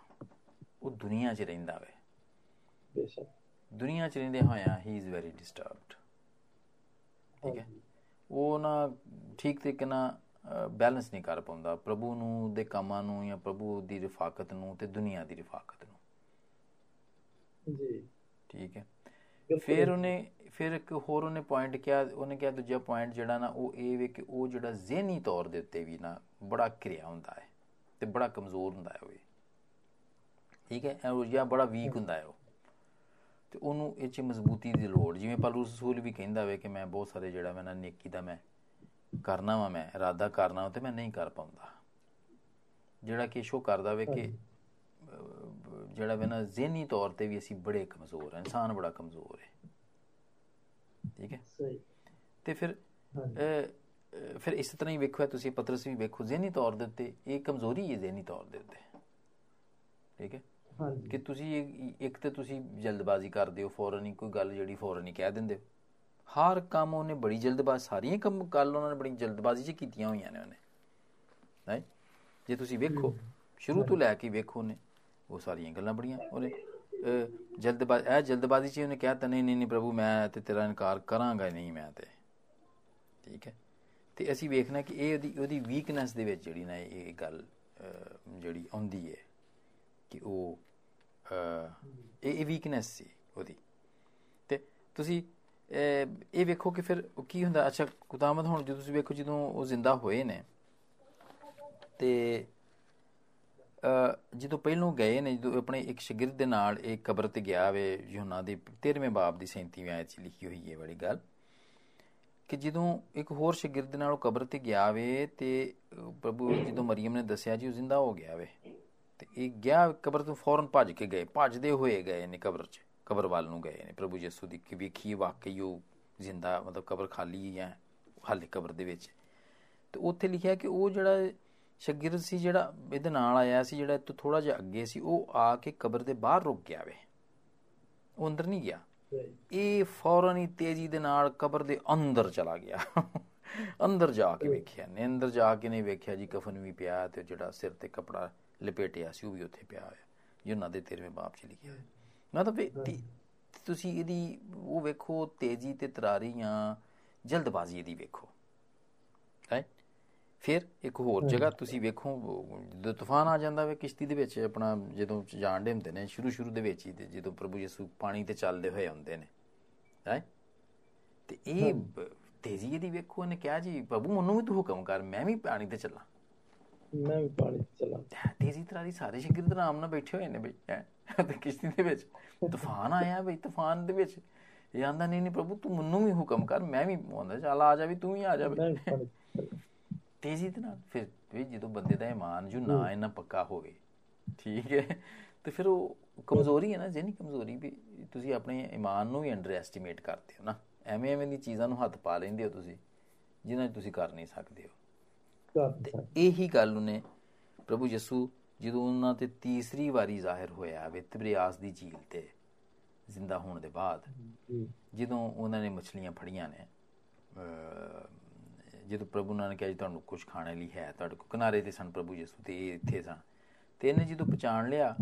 ਉਹ ਦੁਨੀਆ 'ਚ ਰਹਿੰਦਾ ਵੇ। ਬੇਸ਼ੱਕ। ਦੁਨੀਆ ਚ ਰਹਿੰਦੇ ਹੋਇਆ ਹੀ ਇਜ਼ ਵੈਰੀ ਡਿਸਟਰਬਡ ਠੀਕ ਹੈ? ਉਹ ਨਾ ਠੀਕ ਤਰੀਕੇ ਨਾਲ ਬੈਲੈਂਸ ਨਹੀਂ ਕਰ ਪਾਉਂਦਾ। ਪ੍ਰਭੂ ਨੂੰ ਦੇ ਕੰਮਾਂ ਨੂੰ ਜਾਂ ਪ੍ਰਭੂ ਦੀ ਰਿਫਾਕਤ ਨੂੰ ਤੇ ਦੁਨੀਆ ਦੀ ਰਿਫਾਕਤ ਨੂੰ। ਜੀ। ਠੀਕ ਹੈ? ਫਿਰ ਉਹਨੇ ਫਿਰ ਇੱਕ ਹੋਰ ਉਹਨੇ ਪੁਆਇੰਟ ਕਿਹਾ ਉਹਨੇ ਕਿਹਾ ਦੂਜਾ ਪੁਆਇੰਟ ਜਿਹੜਾ ਨਾ ਉਹ ਇਹ ਵੇ ਕਿ ਉਹ ਜਿਹੜਾ ਜ਼ਿਹਨੀ ਤੌਰ ਦੇ ਉੱਤੇ ਵੀ ਨਾ ਬੜਾ ਕਿਰਿਆ ਹੁੰਦਾ ਹੈ ਤੇ ਬੜਾ ਕਮਜ਼ੋਰ ਹੁੰਦਾ ਹੈ ਉਹ ਠੀਕ ਹੈ? ਉਹ ਜਾਂ ਬੜਾ ਵੀਕ ਹੁੰਦਾ ਹੈ ਉਹ। ਤੇ ਉਹਨੂੰ ਇਹ ਚ ਮਜ਼ਬੂਤੀ ਦੀ ਲੋੜ ਜਿਵੇਂ ਪਲੂਸ ਰਸੂਲ ਵੀ ਕਹਿੰਦਾ ਵੇ ਕਿ ਮੈਂ ਬਹੁਤ ਸਾਰੇ ਜਿਹੜਾ ਮੈਂ ਨਾ ਨੇਕੀ ਦਾ ਮੈਂ ਕਰਨਾ ਵਾ ਮੈਂ ਇਰਾਦਾ ਕਰਨਾ ਤੇ ਮੈਂ ਨਹੀਂ ਕਰ ਪਾਉਂਦਾ। ਜਿਹੜਾ ਕਿ ਸ਼ੋ ਕਰਦਾ ਵੇ ਕਿ ਜਿਹੜਾ ਵੇ ਨਾ ਜ਼ਿਹਨੀ ਤੌਰ ਤੇ ਵੀ ਅਸੀਂ ਬੜੇ ਕਮਜ਼ੋਰ ਹਾਂ ਇਨਸਾਨ ਬੜਾ ਕਮਜ਼ੋਰ ਹੈ ਠੀਕ ਹੈ ਸਹੀ। ਤੇ ਫਿਰ ਫਿਰ ਇਸ ਤਰ੍ਹਾਂ ਹੀ ਵੇਖੋ ਤੁਸੀਂ ਪਤਰਸ ਵੀ ਵੇਖੋ ਜ਼ਿਹਨੀ ਤੌਰ ਦੇ ਉੱਤੇ ਇਹ ਕਮਜ਼ੋਰੀ ਹੈ ਜ਼ਿਹਨੀ ਤੌਰ ਦੇ ਉੱਤੇ। ਠੀਕ ਹੈ ਕਿ ਤੁਸੀਂ ਇੱਕ ਤੇ ਤੁਸੀਂ ਜਲਦਬਾਜ਼ੀ ਕਰਦੇ ਹੋ ਫੌਰਨ ਹੀ ਕੋਈ ਗੱਲ ਜਿਹੜੀ ਫੌਰਨ ਹੀ ਕਹਿ ਦਿੰਦੇ ਹੋ। ਹਰ ਕੰਮ ਉਹਨੇ ਬੜੀ ਜਲਦਬਾਜ਼ੀ ਸਾਰੀਆਂ ਕੰਮ ਗੱਲ ਉਹਨਾਂ ਨੇ ਬੜੀ ਜਲਦਬਾਜ਼ੀ 'ਚ ਕੀਤੀਆਂ ਹੋਈਆਂ ਨੇ ਉਹਨੇ। ਨਹੀਂ ਜੇ ਤੁਸੀਂ ਵੇਖੋ ਸ਼ੁਰੂ ਤੋਂ ਲੈ ਕੇ ਵੇਖੋ ਨੇ ਉਹ ਸਾਰੀਆਂ ਗੱਲਾਂ ਬੜੀਆਂ ਉਹਨੇ ਜਲਦਬਾਜ਼ੀ ਇਹ ਜਲਦਬਾਜ਼ੀ 'ਚ ਉਹਨੇ ਕਿਹਾ ਤਾਂ ਨਹੀਂ ਨਹੀਂ ਪ੍ਰਭੂ ਮੈਂ ਤੇ ਤੇਰਾ ਇਨਕਾਰ ਕਰਾਂਗਾ ਨਹੀਂ ਮੈਂ ਤੇ। ਠੀਕ ਹੈ? ਤੇ ਅਸੀਂ ਵੇਖਣਾ ਕਿ ਇਹ ਉਹਦੀ ਉਹਦੀ ਵੀਕਨੈਸ ਦੇ ਵਿੱਚ ਜਿਹੜੀ ਨਾ ਇਹ ਗੱਲ ਜਿਹੜੀ ਆਉਂਦੀ ਹੈ। ਕਿ ਉਹ ਇਹ ਇਹ ਵੀਕਨੈਸ ਸੀ ਉਹਦੀ। ਤੇ ਤੁਸੀਂ ਇਹ ਵੇਖੋ ਕਿ ਫਿਰ ਕੀ ਹੁੰਦਾ? ਅੱਛਾ ਕੁਦਾਮਤ ਹੁਣ ਜਦੋਂ ਤੁਸੀਂ ਵੇਖੋ ਜਦੋਂ ਉਹ ਜ਼ਿੰਦਾ ਹੋਏ ਨੇ, ਤੇ ਜਦੋਂ ਪਹਿਲੋਂ ਗਏ ਨੇ, ਜਦੋਂ ਆਪਣੇ ਇੱਕ ਸ਼ਾਗਿਰਦ ਦੇ ਨਾਲ ਇੱਕ ਕਬਰ ਤੇ ਗਿਆ ਵੇ ਯੂਨਾ ਦੇ 13ਵੇਂ ਬਾਬ ਦੀ 37ਵੀਂ ਆਇਤ 'ਚ ਲਿਖੀ ਹੋਈ ਹੈ ਬੜੀ ਗੱਲ, ਕਿ ਜਦੋਂ ਇੱਕ ਹੋਰ ਸ਼ਾਗਿਰਦ ਨਾਲ ਉਹ ਕਬਰ ਤੇ ਗਿਆ ਵੇ, ਤੇ ਪ੍ਰਭੂ ਜਦੋਂ ਮਰੀਮ ਨੇ ਦੱਸਿਆ ਜੀ ਉਹ ਜ਼ਿੰਦਾ ਹੋ ਗਿਆ ਵੇ। ਤੇ ਇਹ ਗਿਆ ਕਬਰ ਤੋਂ ਫੌਰਨ ਭੱਜ ਕੇ ਗਏ ਭੱਜਦੇ ਹੋਏ ਗਏ ਨੇ ਕਬਰ 'ਚ ਕਬਰ ਵੱਲ ਨੂੰ ਗਏ ਨੇ। ਪ੍ਰਭੂ ਯਿਸੂ ਦੀ ਕਿ ਵੇਖੀ ਵਾਕਈ ਉਹ ਜ਼ਿੰਦਾ ਮਤਲਬ ਕਬਰ ਖਾਲੀ ਹੈ ਹਾਲੇ ਕਬਰ ਦੇ ਵਿੱਚ। ਤੇ ਉੱਥੇ ਲਿਖਿਆ ਕਿ ਉਹ ਜਿਹੜਾ ਸ਼ਾਗਿਰਦ ਸੀ ਜਿਹੜਾ ਇਹਦੇ ਨਾਲ ਆਇਆ ਸੀ ਜਿਹੜਾ ਤੋਂ ਥੋੜਾ ਜਿਹਾ ਅੱਗੇ ਸੀ ਉਹ ਆ ਕੇ ਕਬਰ ਦੇ ਬਾਹਰ ਰੁਕ ਗਿਆ ਵੇ। ਉਹ ਅੰਦਰ ਨਹੀਂ ਗਿਆ। ਇਹ ਫੌਰਨ ਹੀ ਤੇਜ਼ੀ ਦੇ ਨਾਲ ਕਬਰ ਦੇ ਅੰਦਰ ਚਲਾ ਗਿਆ। ਅੰਦਰ ਜਾ ਕੇ ਵੇਖਿਆ ਨੇ ਅੰਦਰ ਜਾ ਕੇ ਨੇ ਵੇਖਿਆ ਜੀ ਕਫਨ ਵੀ ਪਿਆ ਤੇ ਜਿਹੜਾ ਸਿਰ ਤੇ ਕਪੜਾ ਲਪੇਟਿਆ ਸੀ ਉਹ ਵੀ ਉੱਥੇ ਪਿਆ ਹੋਇਆ। ਜਿਹਨਾਂ ਦੇ 13ਵੇਂ ਬਾਪ 'ਚ ਲਿਖਿਆ ਹੋਇਆ। ਮਤਲਬ ਤੁਸੀਂ ਇਹਦੀ ਉਹ ਵੇਖੋ ਤੇਜ਼ੀ ਤੇ ਤਰਾਰੀ ਜਾਂ ਜਲਦਬਾਜ਼ੀ ਇਹਦੀ ਵੇਖੋ। ਹੈ? ਫਿਰ ਇੱਕ ਹੋਰ ਜਗ੍ਹਾ ਤੁਸੀਂ ਵੇਖੋ ਜਦੋਂ ਤੂਫਾਨ ਆ ਜਾਂਦਾ ਵੇ ਕਿਸ਼ਤੀ ਦੇ ਵਿੱਚ ਆਪਣਾ ਜਦੋਂ ਜਾਣ ਦੇ ਹੁੰਦੇ ਨੇ ਸ਼ੁਰੂ ਸ਼ੁਰੂ ਦੇ ਵਿੱਚ ਹੀ ਜਦੋਂ ਪ੍ਰਭੂ ਯਿਸੂ ਪਾਣੀ ਤੇ ਚੱਲਦੇ ਹੋਏ ਹੁੰਦੇ ਨੇ। ਹੈ? ਤੇ ਇਹ ਤੇਜ਼ੀ ਇਹਦੀ ਵੇਖੋ ਇਹਨੇ ਕਿਹਾ ਜੀ ਪ੍ਰਭੂ ਮੈਨੂੰ ਵੀ ਤੂੰ ਹੁਕਮ ਕਰ ਮੈਂ ਵੀ ਪਾਣੀ ਤੇ ਚੱਲਾਂ। ਮੈਂ ਵੀ ਪਾਣੀ ਚੱਲਾਂ ਤੇਜ਼ੀ ਤਰ੍ਹਾਂ ਦੀ ਸਾਰੇ ਸ਼ਾਗਿਰਦ ਆਰਾਮ ਨਾਲ ਬੈਠੇ ਹੋਏ ਨੇ ਬਈ ਤੇ ਕਿਸ਼ਤੀ ਦੇ ਵਿੱਚ। ਤੂਫਾਨ ਆਇਆ ਬਈ ਤੂਫਾਨ ਦੇ ਵਿੱਚ। ਇਹ ਆਂਦਾ ਨਹੀਂ ਨਹੀਂ ਪ੍ਰਭੂ ਤੂੰ ਮੈਨੂੰ ਵੀ ਹੁਕਮ ਕਰ ਮੈਂ ਵੀ ਆਂਦਾ ਚੱਲ ਆ ਜਾ ਵੀ ਤੂੰ ਵੀ ਆ ਜਾ ਤੇਜ਼ੀ ਦੇ ਨਾਲ ਫਿਰ ਵੀ ਜਦੋਂ ਬੰਦੇ ਦਾ ਇਮਾਨ ਜੋ ਨਾ ਇਹਨਾਂ ਪੱਕਾ ਹੋਵੇ ਠੀਕ ਹੈ? ਤੇ ਫਿਰ ਉਹ ਕਮਜ਼ੋਰੀ ਹੈ ਨਾ ਜਿਹਨੀ ਕਮਜ਼ੋਰੀ ਵੀ ਤੁਸੀਂ ਆਪਣੇ ਇਮਾਨ ਨੂੰ ਵੀ ਅੰਡਰ ਐਸਟੀਮੇਟ ਕਰਦੇ ਹੋ ਨਾ। ਐਵੇਂ ਐਵੇਂ ਦੀ ਚੀਜ਼ਾਂ ਨੂੰ ਹੱਥ ਪਾ ਲੈਂਦੇ ਹੋ ਤੁਸੀਂ ਜਿਨ੍ਹਾਂ ਤੁਸੀਂ ਕਰ ਨਹੀਂ ਸਕਦੇ ਹੋ। ਇਹੀ ਗੱਲ ਉਹਨੇ ਪ੍ਰਭੂ ਯਿਸੂ ਜਦੋਂ ਉਹਨਾਂ ਤੇ ਤੀਸਰੀ ਵਾਰੀ ਜ਼ਾਹਿਰ ਹੋਇਆ ਵੇ ਤਬਰੀਆਸ ਦੀ ਝੀਲ ਤੇ ਜ਼ਿੰਦਾ ਹੋਣ ਦੇ ਬਾਅਦ ਜਦੋਂ ਉਹਨਾਂ ਨੇ ਮੱਛਲੀਆਂ ਫੜੀਆਂ ਨੇ ਜਦੋਂ ਪ੍ਰਭੂ ਨੇ ਕਿਹਾ ਜੀ ਤੁਹਾਨੂੰ ਕੁਝ ਖਾਣੇ ਲਈ ਹੈ ਤੁਹਾਡੇ ਕੋ ਕਿਨਾਰੇ ਤੇ ਸਨ ਪ੍ਰਭੂ ਯਿਸੂ ਤੇ ਇਹ ਇੱਥੇ ਸਨ। ਤੇ ਇਹਨੇ ਜਦੋਂ ਪਛਾਣ ਲਿਆ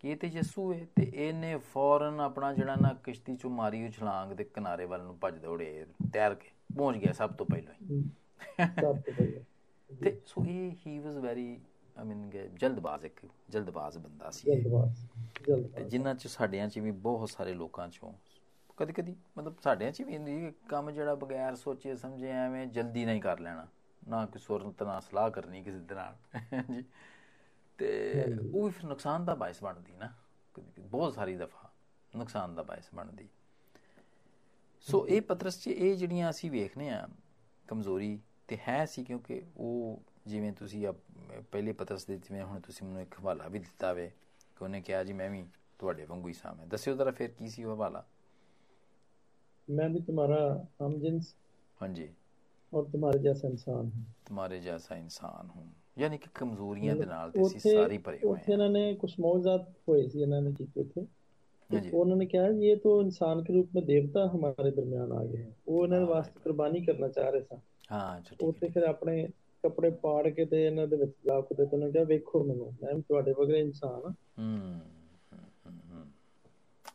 ਕਿ ਇਹ ਤੇ ਯਿਸੂ ਹੈ ਤੇ ਇਹਨੇ ਫੌਰਨ ਆਪਣਾ ਜਿਹੜਾ ਨਾ ਕਿਸ਼ਤੀ ਚੋਂ ਮਾਰੀ ਉਹ ਛਲਾਂਗ ਦੇ ਕਿਨਾਰੇ ਵੱਲ ਨੂੰ ਭੱਜ ਦੌੜੇ ਤੈਰ ਕੇ ਪਹੁੰਚ ਗਿਆ ਸਭ ਤੋਂ ਪਹਿਲਾਂ ਹੀ। ਸਭ ਤੋਂ ਪਹਿਲਾਂ। ਤੇ ਸੋ ਇਹ ਹੀ ਵਾਸ ਵੈਰੀ ਆਈ ਮੀਨ ਜਲਦਬਾਜ਼ ਇੱਕ ਜਲਦਬਾਜ਼ ਬੰਦਾ ਸੀ। ਜਲਦਬਾਜ਼ ਤੇ ਜਿਨ੍ਹਾਂ ਚ ਸਾਡਿਆਂ ਚ ਵੀ ਬਹੁਤ ਸਾਰੇ ਲੋਕਾਂ ਚੋਂ ਕਦੀ ਕਦੀ ਮਤਲਬ ਸਾਡਿਆਂ ਚ ਵੀ ਹੁੰਦੀ ਕੰਮ ਜਿਹੜਾ ਬਗੈਰ ਸੋਚੇ ਸਮਝੇ ਐਵੇਂ ਜਲਦੀ ਨਹੀਂ ਕਰ ਲੈਣਾ। ਨਾ ਕੋਈ ਸੁਰਤ ਨਾਲ ਸਲਾਹ ਕਰਨੀ ਕਿਸੇ ਦੇ ਨਾਲ। ਜੀ। ਤੇ ਉਹ ਵੀ ਫਿਰ ਨੁਕਸਾਨ ਦਾ ਬਾਇਸ ਬਣਦੀ ਨਾ। ਬਹੁਤ ਸਾਰੀ ਦਫਾ ਨੁਕਸਾਨ ਦਾ ਬਾਇਸ ਬਣਦੀ। ਸੋ ਇਹ ਪਤਰਸ ਚ ਇਹ ਜਿਹੜੀਆਂ ਅਸੀਂ ਵੇਖਨੇ ਆ ਕਮਜ਼ੋਰੀ ਤੇ ਹੈ ਸੀ ਕਿਉਂਕਿ ਉਹ ਜਿਵੇਂ ਤੁਸੀਂ ਪਹਿਲੇ ਪਤਰਸ ਦੇ ਜਿਵੇਂ ਹੁਣ ਤੁਸੀਂ ਮੈਨੂੰ ਇੱਕ ਹਵਾਲਾ ਵੀ ਦਿੱਤਾ ਵੇ ਕਿ ਉਹਨੇ ਕਿਹਾ ਜੀ ਮੈਂ ਵੀ ਤੁਹਾਡੇ ਵਾਂਗੂ ਹੀ ਸਾਮ ਹੈ ਦੱਸਿਓ ਜ਼ਰਾ ਫਿਰ ਕੀ ਸੀ ਉਹ ਹਵਾਲਾ? ਮੈਂ ਵੀ ਤੁਹਾਡਾ ਹਮਜਿੰਸ ਹਾਂਜੀ। ਔਰ ਤੁਹਾਡੇ ਜੈਸਾ ਇਨਸਾਨ ਹਾਂ। ਤੁਹਾਡੇ ਜੈਸਾ ਇਨਸਾਨ ਹਾਂ। ਯਾਨੀ ਕਿ ਕਮਜ਼ੋਰੀਆਂ ਦੇ ਨਾਲ ਤੇ ਅਸੀਂ ਸਾਰੇ ਭਰੇ ਹੋਏ ਹਾਂ। ਉੱਥੇ ਇਹਨਾਂ ਨੇ ਕੁਝ ਮੌਜ਼ਾਤ ਹੋਏ ਸੀ ਇਹਨਾਂ ਨੇ ਕੀਤੇ ਉੱਥੇ। थे उन्होंने कहा ये तो इंसान के रूप में देवता हमारे दरमियान आ गए हैं वो ਇਹਨਾਂ ਦੇ ਵਾਸਤੇ ਕੁਰਬਾਨੀ ਕਰਨਾ ਚਾਹ ਰਹੇ ਸਨ ਹਾਂ ਅੱਛਾ ਉੱਥੇ ਫਿਰ ਆਪਣੇ ਕੱਪੜੇ ਪਾੜ ਕੇ ਤੇ ਇਹਨਾਂ ਦੇ ਵਿੱਚ ਲਾ ਕੇ ਤੇ ਉਹਨਾਂ ਕਿਹਾ ਵੇਖੋ ਮੈਨੂੰ ਮੈਂ ਤੁਹਾਡੇ ਵਰਗੇ ਇਨਸਾਨ ਹਾਂ ਹੂੰ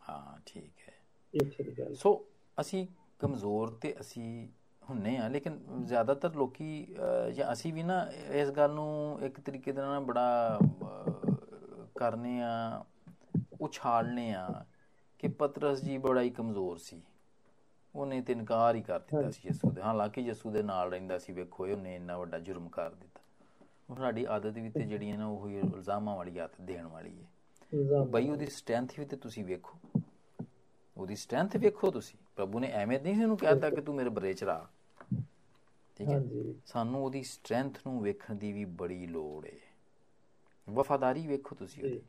ਹਾਂ ਠੀਕ ਹੈ ਇਹ ਅੱਛੀ ਗੱਲ ਸੋ ਅਸੀਂ ਕਮਜ਼ੋਰ ਤੇ ਅਸੀਂ ਹੁੰਨੇ ਆ ਲੇਕਿਨ ਜ਼ਿਆਦਾਤਰ ਲੋਕੀ ਅਹ, ਜਾਂ ਅਸੀਂ ਵੀ ਨਾ ਇਸ ਗੱਲ ਨੂੰ ਇੱਕ ਤਰੀਕੇ ਦੇ ਨਾਲ ਬੜਾ ਅਹ, ਕਰਨੇ ਆ ਉਛਾਲਨੇ ਆ ਕਿ ਪਤਰਸ ਜੀ ਬੜਾ ਹੀ ਕਮਜ਼ੋਰ ਸੀ। ਉਹਨੇ ਤੇ ਇਨਕਾਰ ਹੀ ਕਰ ਦਿੱਤਾ ਸੀ ਯਿਸੂ ਦੇ। ਹਾਲਾਂਕਿ ਯਿਸੂ ਦੇ ਨਾਲ ਰਹਿੰਦਾ ਸੀ ਵੇਖੋ ਉਹਨੇ ਇੰਨਾ ਵੱਡਾ ਜੁਰਮ ਕਰ ਦਿੱਤਾ। ਉਹ ਸਾਡੀ ਆਦਤ ਵੀ ਤੇ ਜਿਹੜੀ ਹੈ ਨਾ ਉਹ ਇਲਜ਼ਾਮਾਂ ਵਾਲੀ ਆਦਤ ਦੇਣ ਵਾਲੀ ਹੈ। ਬਈ ਉਹਦੀ ਸਟਰੈਂਥ ਵੀ ਤੇ ਤੁਸੀਂ ਵੇਖੋ। ਉਹਦੀ ਸਟਰੈਂਥ ਵੇਖੋ ਤੁਸੀਂ। ਪ੍ਰਭੂ ਨੇ ਐਵੇਂ ਨਹੀਂ ਸੀ ਉਹਨੂੰ ਕਹਿਤਾ ਕਿ ਤੂੰ ਮੇਰੇ ਬਰੇ ਚ ਰਾ ਠੀਕ ਹੈ? ਸਾਨੂੰ ਉਹਦੀ ਸਟਰੈਂਥ ਨੂੰ ਵੇਖਣ ਦੀ ਵੀ ਬੜੀ ਲੋੜ ਹੈ। ਵਫਾਦਾਰੀ ਵੇਖੋ ਤੁਸੀਂ ਉਹਦੀ।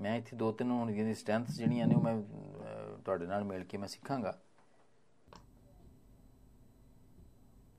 ਮੈਂ ਇੱਥੇ ਦੋ ਤਿੰਨ ਹੁਣ ਦੀ ਸਟਰੈਂਥ ਜਿਹੜੀਆਂ ਨੇ ਉਹ ਮੈਂ ਅਹ, ਤੁਹਾਡੇ ਨਾਲ ਮਿਲ ਕੇ ਮੈਂ ਸਿੱਖਾਂਗਾ।